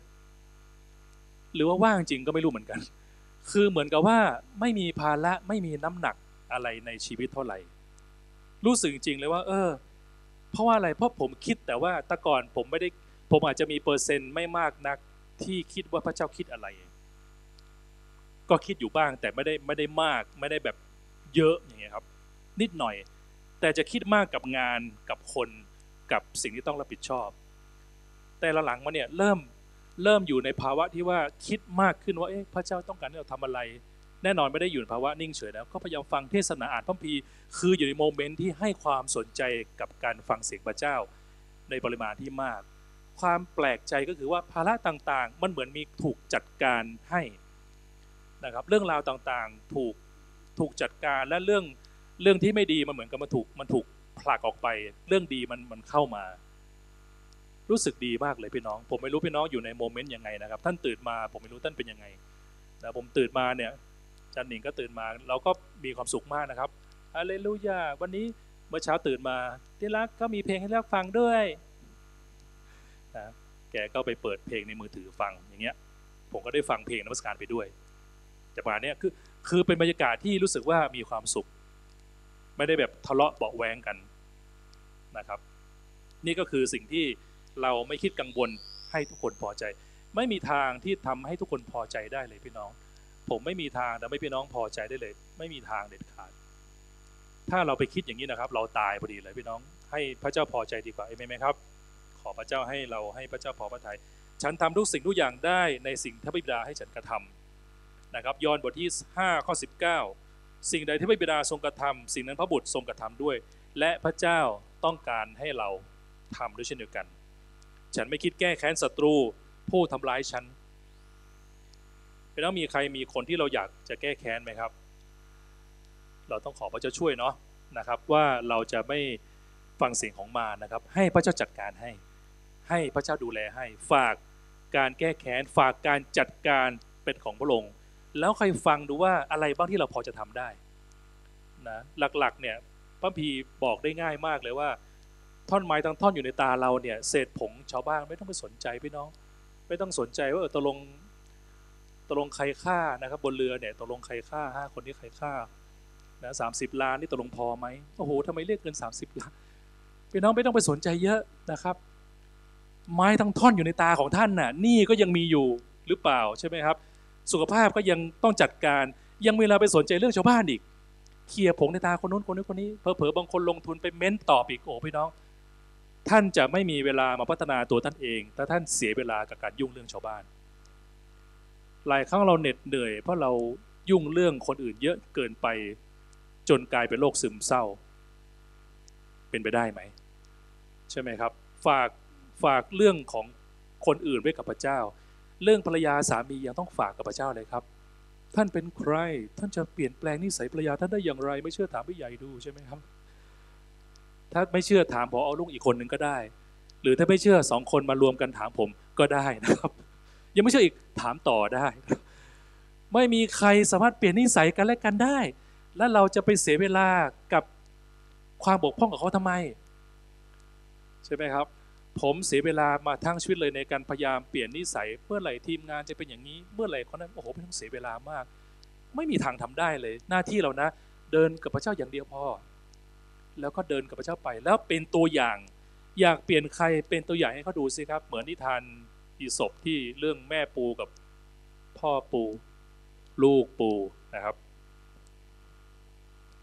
หรือว่าว่างจริงก็ไม่รู้เหมือนกัน คือเหมือนกับว่าไม่มีภาระไม่มีน้ำหนักอะไรในชีวิตเท่าไหร่ รู้สึกจริงเลยว่า เออ เพราะว่าอะไรเพราะผมคิดแต่ว่าแต่ก่อนผมไม่ได้ผมอาจจะมีเปอร์เซ็นต์ไม่มากนักที่คิดว่าพระเจ้าคิดอะไร ก็คิดอยู่บ้างแต่ไม่ได้ไม่ได้มาก ไม่ได้แบบเยอะอย่างเงี้ยครับ นิดหน่อย แต่จะคิดมากกับงานกับคน กับสิ่งที่ต้องรับผิดชอบ แต่ละหลังมาเนี่ยเริ่มเริ่มอยู่ในภาวะที่ว่าคิดมากขึ้นว่าเอ๊ะพระเจ้าต้องการให้เราทำอะไร แน่นอนไม่ได้อยู่ในภาวะนิ่งเฉยแล้ว ก็พยายามฟังเทศนาอ่านพระคัมภีร์คืออยู่ในโมเมนต์ที่ให้ความสนใจกับการฟังเสียงพระเจ้า ในปริมาณที่มาก ความแปลกใจก็คือว่าภาระต่างๆ มันเหมือนมีถูกจัดการให้นะครับเรื่องราวต่างๆถูกถูกจัดการและเรื่องเรื่องที่ไม่ดีมันเหมือนกับมันถูกมันถูก ผลักออกไปเรื่องดีมันมันเข้ามา รู้สึกดีมากเลยพี่น้อง ผมไม่รู้พี่น้องอยู่ในโมเมนต์ยังไงนะครับ ท่านตื่นมา ผมไม่รู้ท่านเป็นยังไงแต่ผมตื่นมาเนี่ยจันหนิงก็ตื่นมา เราก็มีความสุขมากนะครับฮาเลลูยาวันนี้เมื่อเช้าตื่นมาที่รักก็มีเพลงให้เลือกฟังด้วยนะแกก็ไปเปิดเพลงในมือถือฟังอย่างเงี้ย ผมก็ได้ฟังเพลงนมัสการไปด้วยจากประมาณนี้คือคือเป็นบรรยากาศที่รู้สึกว่ามีความสุข ไม่ได้แบบทะเลาะเบาแวงกันนะครับ นี่ก็คือสิ่งที่เราไม่คิดกังวลให้ทุกคนพอใจ ไม่มีทางที่ทำให้ทุกคนพอใจได้เลยพี่น้อง ผมไม่มีทางทำให้พี่น้องพอใจได้เลย ไม่มีทางเด็ดขาด ถ้าเราไปคิดอย่างนี้นะครับ เราตายพอดีเลยพี่น้อง ให้พระเจ้าพอใจดีกว่าเอเมนไหมครับ ขอพระเจ้าให้เราให้พระเจ้าพอพระทยัยฉันทำทุกสิ่งทุกอย่างได้ในสิ่งที่พระบิดาให้ฉันกระทำนะครับยอห์นบทที่5ข้อ19 สิ่งใดที่พระบิดาทรงกระทำสิ่งนั้นพระบุตรทรงกระทำด้วย และพระเจ้าต้องการให้เราทำด้วยเช่นเดียวกัน ฉันไม่คิดแก้แค้นศัตรูผู้ทำร้ายฉันเป็นต้องมีใครมีคนที่เราอยากจะแก้แค้นไหมครับ เราต้องขอพระเจ้าช่วยเนาะนะครับว่าเราจะไม่ฟังเสียงของมารนะครับ ให้พระเจ้าจัดการให้ ให้พระเจ้าดูแลให้ ฝากการแก้แค้นฝากการจัดการเป็นของพระองค์ แล้วใครฟังดูว่าอะไรบ้างที่เราพอจะทำได้นะหลักๆเนี่ยพระพีบอกได้ง่ายมากเลยว่า ท่อนไม้ทั้งท่อนอยู่ในตาเราเนี่ยเศษผงชาวบ้านไม่ต้องไปสนใจพี่น้อง ไม่ต้องสนใจว่าเออตกลงตกลงใครฆ่านะครับ บนเรือเนี่ยตกลงใครฆ่าห้าคนที่ใครฆ่านะสามสิบล้านนี่ตกลงพอไหมโอ้โหทำไมเรียกเงินสามสิบล้านพี่น้องไม่ต้องไปสนใจเยอะนะครับ ไม้ทั้งท่อนอยู่ในตาของท่านน่ะนี่ก็ยังมีอยู่หรือเปล่าใช่ไหมครับ สุขภาพก็ยังต้องจัดการ ยังเวลาไปสนใจเรื่องชาวบ้านอีกเคลียร์ผงในตาคนนู้นคนนี้คนนี้เพอเพอๆบางคนลงทุนไปเม้นตอบอีกโอ้พี่น้อง ท่านจะไม่มีเวลามาพัฒนาตัวท่านเอง ถ้าท่านเสียเวลากับการยุ่งเรื่องชาวบ้าน หลายครั้งเราเหน็ดเหนื่อย เพราะเรายุ่งเรื่องคนอื่นเยอะเกินไป จนกลายเป็นโรคซึมเศร้า เป็นไปได้ไหม ใช่ไหมครับ ฝากฝากเรื่องของคนอื่นไว้กับพระเจ้า เรื่องภรรยาสามียังต้องฝากกับพระเจ้าเลยครับ ท่านเป็นใคร ท่านจะเปลี่ยนแปลงนิสัยภรรยาท่านได้อย่างไร ไม่เชื่อถามพี่ใหญ่ดูใช่ไหมครับ ถ้าไม่เชื่อถามพอเอาลุงอีกคนหนึ่งก็ได้ หรือถ้าไม่เชื่อสองคนมารวมกันถามผมก็ได้นะครับ ยังไม่เชื่ออีกถามต่อได้ ไม่มีใครสามารถเปลี่ยนนิสัยกันและกันได้ และเราจะไปเสียเวลากับความบกพร่องกับเขาทำไม ใช่ไหมครับ ผมเสียเวลามาทั้งชีวิตเลยในการพยายามเปลี่ยนนิสัย เมื่อไหร่ทีมงานจะเป็นอย่างนี้ เมื่อไหร่คนนั้นโอ้โหไม่ต้องเสียเวลามาก ไม่มีทางทำได้เลย หน้าที่เรานะ เดินกับพระเจ้าอย่างเดียวพอ แล้วก็เดินกับพระเจ้าไป แล้วเป็นตัวอย่าง อยากเปลี่ยนใครเป็นตัวอย่างให้เขาดูสิครับ เหมือนนิทานอีสปที่เรื่องแม่ปูกับพ่อปู ลูกปูนะครับ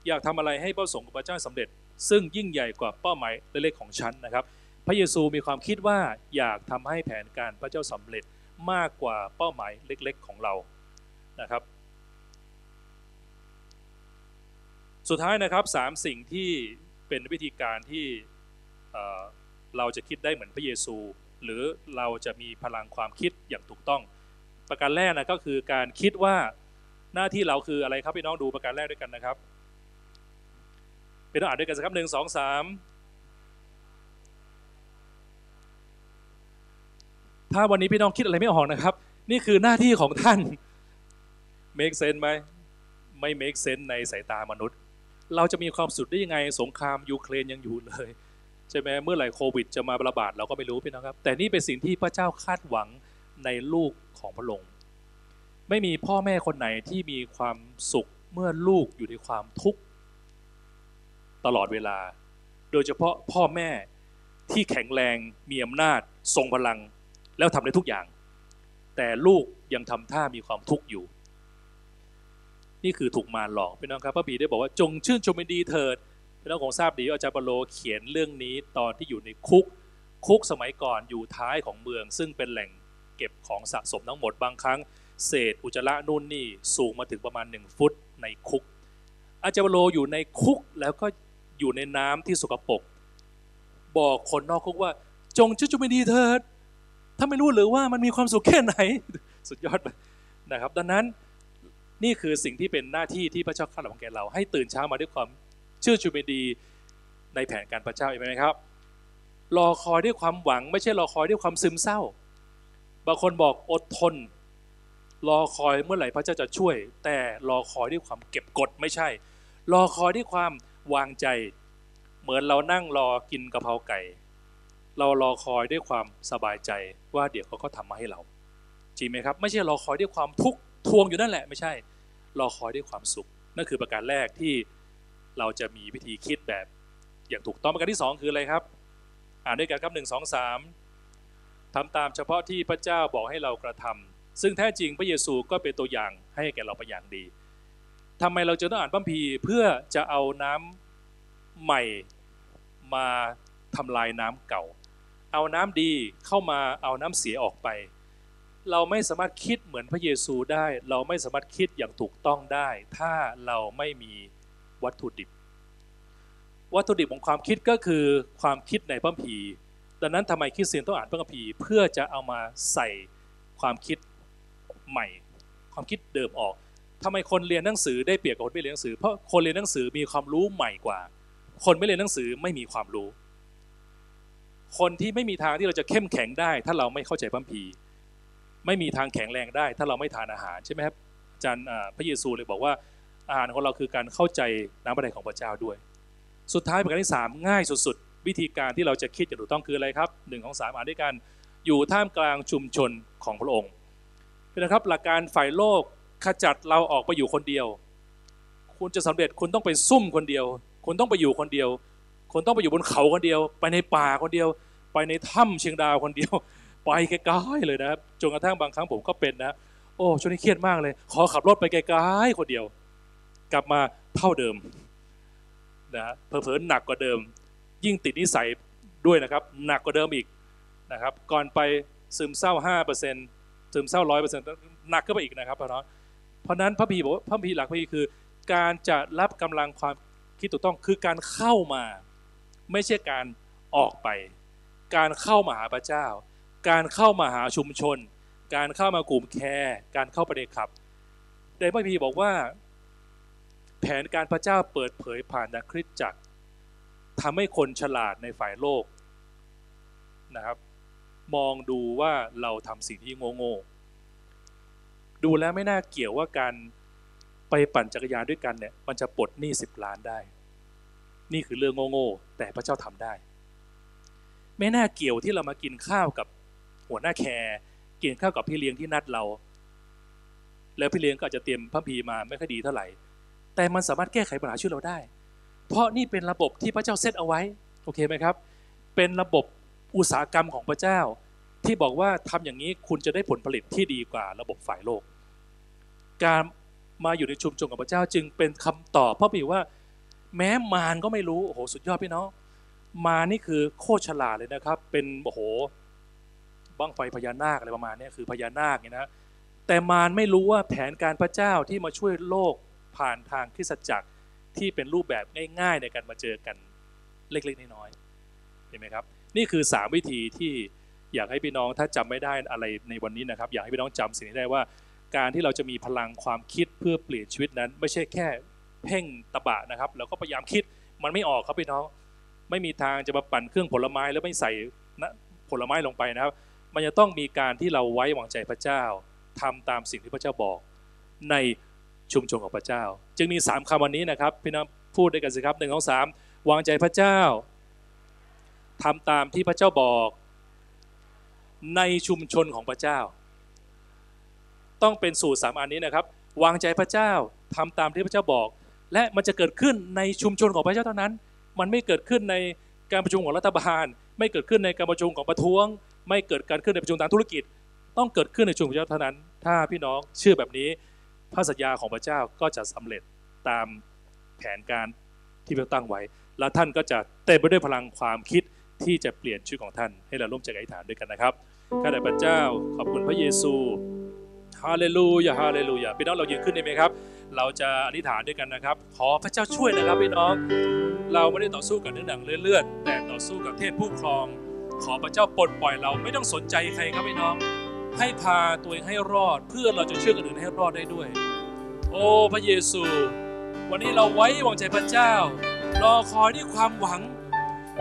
อยากทำอะไรให้ประสงค์กับพระเจ้าสำเร็จ ซึ่งยิ่งใหญ่กว่าเป้าหมายเล็กๆของฉันนะครับ พระเยซูมีความคิดว่าอยากทำให้แผนการพระเจ้าสำเร็จมากกว่าเป้าหมายเล็กๆของเรานะครับ สุดท้ายนะครับสามสิ่งที่เป็นวิธีการที่เเราจะคิดได้เหมือนพระเยซู หรือเราจะมีพลังความคิดอย่างถูกต้อง ประการแรกนะก็คือการคิดว่าหน้าที่เราคืออะไรครับพี่น้องดูประการแรกด้วยกันนะครับพี่น้องอ่านด้วยกันสักครับหนึ่งสองสาม ถ้าวันนี้พี่น้องคิดอะไรไม่ออกนะครับ นี่คือหน้าที่ของท่าน make sense ไหมไม่ make sense ในสายตามนุษย์ เราจะมีความสุขได้ยังไง สงครามยูเครนยังอยู่เลยใช่ไหมเมื่อไหร่โควิด จะมาระบาดเราก็ไม่รู้พี่น้องครับ แต่นี่เป็นสิ่งที่พระเจ้าคาดหวังในลูกของพระองค์ไม่มีพ่อแม่คนไหนที่มีความสุขเมื่อลูกอยู่ในความทุกข์ตลอดเวลา โดยเฉพาะพ่อแม่ที่แข็งแรงมีอำนาจ ทรงพลัง แล้วทำได้ทุกอย่าง แต่ลูกยังทำท่ามีความทุกข์อยู่ นี่คือถูกมารหลอกพี่น้องครับพระบีได้บอกว่าจงชื่นชมยินดีเถิดพี่น้องคงทราบดีว่าอาจารย์ปโลเขียนเรื่องนี้ตอนที่อยู่ในคุก คุกสมัยก่อนอยู่ท้ายของเมือง ซึ่งเป็นแหล่งเก็บของสะสมทั้งหมดบางครั้ง เศษอุจจาระนู่นนี่สูงมาถึงประมาณหนึ่งฟุตในคุก อาจารย์ปโลอยู่ในคุกแล้วก็อยู่ในน้ำที่สกปรกบอกคนนอกคุกว่าจงชื่นชมยินดีเถิด ถ้าไม่รู้หรือว่ามันมีความสุขแค่ไหน สุดยอดนะครับ ดังนั้นนี่คือสิ่งที่เป็นหน้าที่ที่พระเจ้าคาดหวังแก่เรา ให้ตื่นเช้ามาด้วยความเชื่อชูยินดีในแผนการพระเจ้าเห็นไหมครับ รอคอยด้วยความหวัง ไม่ใช่รอคอยด้วยความซึมเศร้า บางคนบอกอดทน รอคอยเมื่อไหร่พระเจ้าจะช่วย แต่รอคอยด้วยความเก็บกดไม่ใช่ รอคอยด้วยความวางใจ เหมือนเรานั่งรอกินกะเพราไก่ เรารอคอยด้วยความสบายใจว่าเดี๋ยวเขาก็ทำมาให้เรา จริงไหมครับ ไม่ใช่รอคอยด้วยความทุกข์ทวงอยู่นั่นแหละ ไม่ใช่ รอคอยด้วยความสุข นั่นคือประการแรกที่เราจะมีวิธีคิดแบบ อย่างถูกต้องประการที่สองคืออะไรครับ อ่านด้วยกันครับหนึ่งสองสามทำตามเฉพาะที่พระเจ้าบอกให้เรากระทำซึ่งแท้จริงพระเยซูก็เป็นตัวอย่างให้แก่เราเป็นอย่างดีทำไมเราจะต้องอ่านพระคัมภีเพื่อจะเอาน้ำใหม่มาทำลายน้ำเก่า เอาน้ำดีเข้ามาเอาน้ำเสียออกไป เราไม่สามารถคิดเหมือนพระเยซูได้ เราไม่สามารถคิดอย่างถูกต้องได้ ถ้าเราไม่มีวัตถุดิบ วัตถุดิบของความคิดก็คือความคิดในพระคัมภีร์ดังนั้นทำไมคริสเตียนต้องอ่านพระคัมภีร์เพื่อจะเอามาใส่ความคิดใหม่ ความคิดเดิมออกทำไมคนเรียนหนังสือได้เปรียบกับคนไม่เรียนหนังสือ เพราะคนเรียนหนังสือมีความรู้ใหม่กว่า คนไม่เรียนหนังสือไม่มีความรู้ คนที่ไม่มีทางที่เราจะเข้มแข็งได้ ถ้าเราไม่เข้าใจพระคัมภีไม่มีทางแข็งแรงได้ ถ้าเราไม่ทานอาหารใช่ไหมครับอาจารย์พระเยซูเลยบอกว่าอาหารของเราคือการเข้าใจน้ำพระทัยของพระเจ้าด้วย สุดท้ายประการที่ 3 ง่ายสุดๆ วิธีการที่เราจะคิดอย่างถูกต้องคืออะไรครับหนึ่งของสามอ่านด้วยกันอยู่ท่ามกลางชุมชนของพระองค์นะครับหลักการฝ่ายโลกขจัดเราออกไปอยู่คนเดียว คุณจะสำเร็จคุณต้องไปซุ่มคนเดียว คุณต้องไปอยู่คนเดียว คุณต้องไปอยู่บนเขาคนเดียว ไปในป่าคนเดียว ไปในถ้ำเชียงดาวคนเดียว ไปไกลๆเลยนะครับจนกระทั่งบางครั้งผมก็เป็นนะโอ้ช่วงนี้เครียดมากเลย ขอขับรถไปไกลๆคนเดียว กลับมาเท่าเดิมนะฮะเผลอๆหนักกว่าเดิม ยิ่งติดนิสัยด้วยนะครับหนักกว่าเดิมอีกนะครับก่อนไปซึมเศร้า 5%ซึมเศร้า 100%หนักก็ไปอีกนะครับเพราะนั้นเพราะนั้นพระพีบอกว่าพระพีหลักพระพีคือ การจะรับกำลังความคิดถูกต้องคือการเข้ามา ไม่ใช่การออกไป การเข้ามาหาพระเจ้า การเข้ามาหาชุมชน การเข้ามากลุ่มแคร์การเข้าไปในขับในพระพีบอกว่า แผนการพระเจ้าเปิดเผยผ่านนักคริสตจักรทำให้คนฉลาดในฝ่ายโลกนะครับ มองดูว่าเราทำสิ่งที่โง่ๆดูแล้วไม่น่าเกี่ยวว่าการไปปั่นจักรยานด้วยกันเนี่ยมันจะปลดหนี้สิบล้านได้ นี่คือเรื่องโง่ๆแต่พระเจ้าทำได้ ไม่น่าเกี่ยวที่เรามากินข้าวกับหัวหน้าแคร์กินข้าวกับพี่เลี้ยงที่นัดเรา แล้วพี่เลี้ยงก็อาจจะเตรียมพระพีมาไม่ค่อยดีเท่าไหร่ แต่มันสามารถแก้ไขปัญหาชีวิตเราได้ เพราะนี่เป็นระบบที่พระเจ้าเซตเอาไว้โอเคไหมครับ เป็นระบบอุตสาหกรรมของพระเจ้า ที่บอกว่าทำอย่างนี้คุณจะได้ผลผลิตที่ดีกว่าระบบฝ่ายโลก การมาอยู่ในชุมชนของพระเจ้าจึงเป็นคำตอบพระบีว่า แม้มารก็ไม่รู้โอ้โหสุดยอดพี่น้องมานี่คือโคตรฉลาดเลยนะครับ เป็นโอ้โหบ้างไฟพญานาคอะไรประมาณนี้คือพญานาคเนี่ยนะแต่มารไม่รู้ว่าแผนการพระเจ้าที่มาช่วยโลกผ่านทางคริสตจักรที่เป็นรูปแบบง่ายๆในการมาเจอกันเล็กๆน้อยๆเห็นไหมครับ นี่คือ 3 วิธีที่อยากให้พี่น้องถ้าจำไม่ได้อะไรในวันนี้นะครับ อยากให้พี่น้องจำสิ่งนี้ได้ว่า การที่เราจะมีพลังความคิดเพื่อเปลี่ยนชีวิตนั้น ไม่ใช่แค่ เพ่งตะบะนะครับแล้วก็พยายามคิดมันไม่ออกครับพี่น้อง ไม่มีทางจะมาปั่นเครื่องผลไม้แล้วไม่ใส่นะผลไม้ลงไปนะครับ มันจะต้องมีการที่เราไว้วางใจพระเจ้าทำตามสิ่งที่พระเจ้าบอก ในชุมชนของพระเจ้า จึงมี 3คำวันนี้นะครับพี่น้องพูดด้วยกันสิครับหนึ่งสองสามวางใจพระเจ้าทำตามที่พระเจ้าบอก ในชุมชนของพระเจ้า ต้องเป็นสูตรสามอันนี้นะครับ วางใจพระเจ้าทำตามที่พระเจ้าบอก และมันจะเกิดขึ้นในชุมชนของพระเจ้าเท่านั้น มันไม่เกิดขึ้นในการประชุมของรัฐบาล ไม่เกิดขึ้นในการประชุมของประท้วง ไม่เกิดการขึ้นในประชุมทางธุรกิจ ต้องเกิดขึ้นในชุมชนพระเจ้าเท่านั้น ถ้าพี่น้องเชื่อแบบนี้พระสัญญาของพระเจ้าก็จะสำเร็จตามแผนการที่พระตั้งไว้ และท่านก็จะเต็มไปด้วยพลังความคิดที่จะเปลี่ยนชีวิตของท่าน ให้เราร่วมใจอธิษฐานด้วยกันนะครับข้าแต่พระเจ้าขอบคุณพระเยซูฮาเลลูยาฮาเลลูยาพี่น้องเรายืนขึ้นได้ไหมครับ เราจะอธิษฐานด้วยกันนะครับ ขอพระเจ้าช่วยนะครับพี่น้อง เราไม่ได้ต่อสู้กับเนื้อหนังเลือดแต่ต่อสู้กับเทพผู้ครอง ขอพระเจ้าปลดปล่อยเราไม่ต้องสนใจใครครับพี่น้อง ให้พาตัวเองให้รอด เพื่อเราจะเชื่อคนอื่นให้รอดได้ด้วย โอ้พระเยซู วันนี้เราไว้วางใจพระเจ้า รอคอยด้วยความหวัง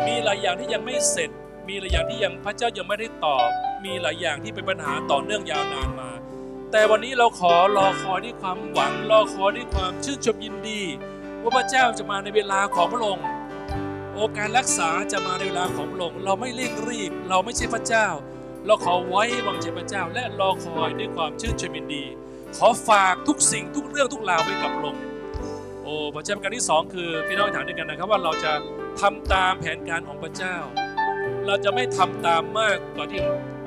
มีหลายอย่างที่ยังไม่เสร็จ มีหลายอย่างที่ยังพระเจ้ายังไม่ได้ตอบ มีหลายอย่างที่เป็นปัญหาต่อเนื่องยาวนานมา แต่วันนี้เราขอรอคอยด้วยความหวังรอคอยด้วยความชื่นชมยินดี ว่าพระเจ้าจะมาในเวลาของพระองค์โอการรักษาจะมาในเวลาของพระองค์เราไม่เร่งรีบ เราไม่ใช่พระเจ้า เราขอไว้วางใจพระเจ้า และรอคอยด้วยความชื่นชมยินดี ขอฝากทุกสิ่งทุกเรื่องทุกราวไว้กับพระองค์โอ้พระเจ้าการที่สองคือพี่น้องถามด้วยกันนะครับว่าเราจะทำตามแผนการของพระเจ้า เราจะไม่ทำตามมากกว่าที่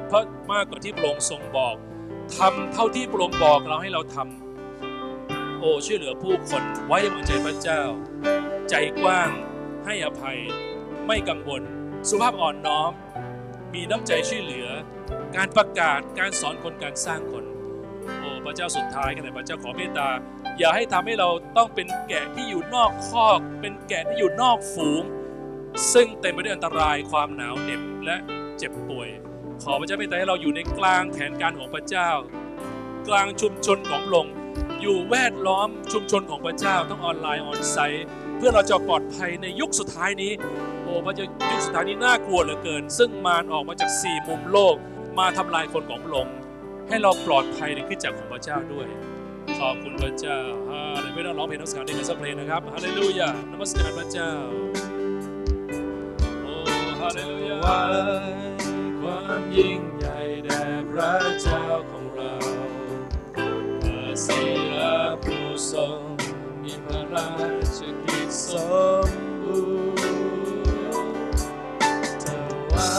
เพราะมากกว่าที่พระองค์ทรงบอก ทำเท่าที่พระองค์บอกเราให้เราทำโอ้ช่วยเหลือผู้คนไว้วางใจพระเจ้า ใจกว้างให้อภัย ไม่กังวล สุภาพอ่อนน้อม มีน้ำใจช่วยเหลือ การประกาศการสอนคนการสร้างคน โอ้พระเจ้าสุดท้ายกันเลยพระเจ้าขอเมตตา อย่าให้ทำให้เราต้องเป็นแกะที่อยู่นอกคอก เป็นแกะที่อยู่นอกฝูง ซึ่งเต็มไปด้วยอันตรายความหนาวเหน็บและเจ็บป่วย ขอพระเจ้าเมตตาให้เราอยู่ในกลางแผนการของพระเจ้า กลางชุมชนของพระองอยู่แวดล้อมชุมชนของพระเจ้าทั้งออนไลน์ออนไซต์เพื่อเราจะปลอดภัยในยุคสุดท้ายนี้ โอ้พระเจ้ายุคสุดท้ายนี้น่ากลัวเหลือเกิน ซึ่งมารออกมาจากสี่มุมโลกมาทำลายคนของพระองให้เราปลอดภัยในคริสตจักรของพระเจ้าด้วยขอบคุณพระเจ้าฮาเลลูยาร้องเพลงนมัสการในกันสักเพลงนะครับฮาเลลูยานมัสการพระเจ้าโอ้ฮาเลลูยา ความยิ่งใหญ่แด่พระเจ้าของเราพระศิลาผู้ทรงมีพระราชกิจสมบูรณ์ถวา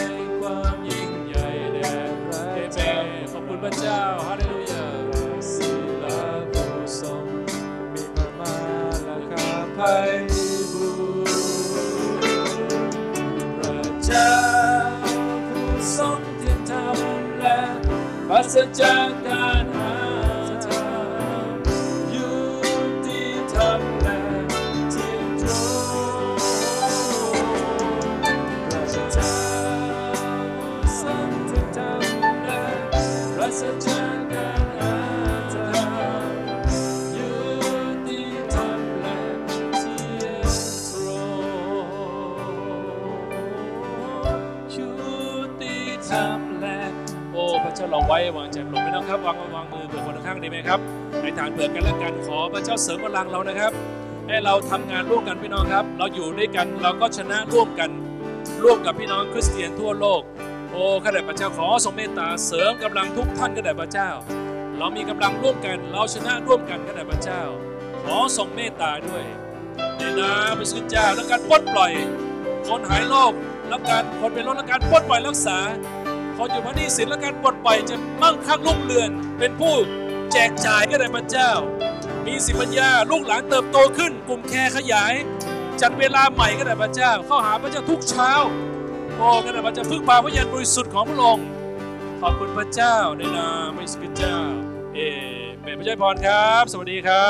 ยความยิ่งใหญ่แด่พระเจ้าขอบคุณพระเจ้าฮาเลลู รัศ เผื่อกันและกันขอพระเจ้าเสริมกำลังเรานะครับ ให้เราทำงานร่วมกันพี่น้องครับ เราอยู่ด้วยกันเราก็ชนะร่วมกันร่วมกับพี่น้องคริสเตียนทั่วโลก โอ้ข้าแต่พระเจ้าขอทรงเมตตาเสริมกำลังทุกท่านข้าแต่พระเจ้า เรามีกำลังร่วมกัน เราชนะร่วมกันข้าแต่พระเจ้า ขอทรงเมตตาด้วยในนามพระสุเจ้าและการปลดปล่อย คนหายโรคและการคนเป็นโรคและการปลดปล่อยรักษาคนอยู่ภายในสินและการปลดปล่อยจะมั่งคั่งรุ่งเรืองเป็นผู้ แจกจ่ายก็ได้พระเจ้า มีสิปัญญาลูกหลานเติบโตขึ้น กลุ่มแคร์ขยาย จัดเวลาใหม่ก็ได้พระเจ้า เข้าหาพระเจ้าทุกเช้าโอ้ก็ได้พระเจ้าพึ่งพาพระยานบริสุทธิ์ของพระองค์ขอบคุณพระเจ้าในนามพระเจ้าเอเมนพระเจ้าพรครับ สวัสดีครับ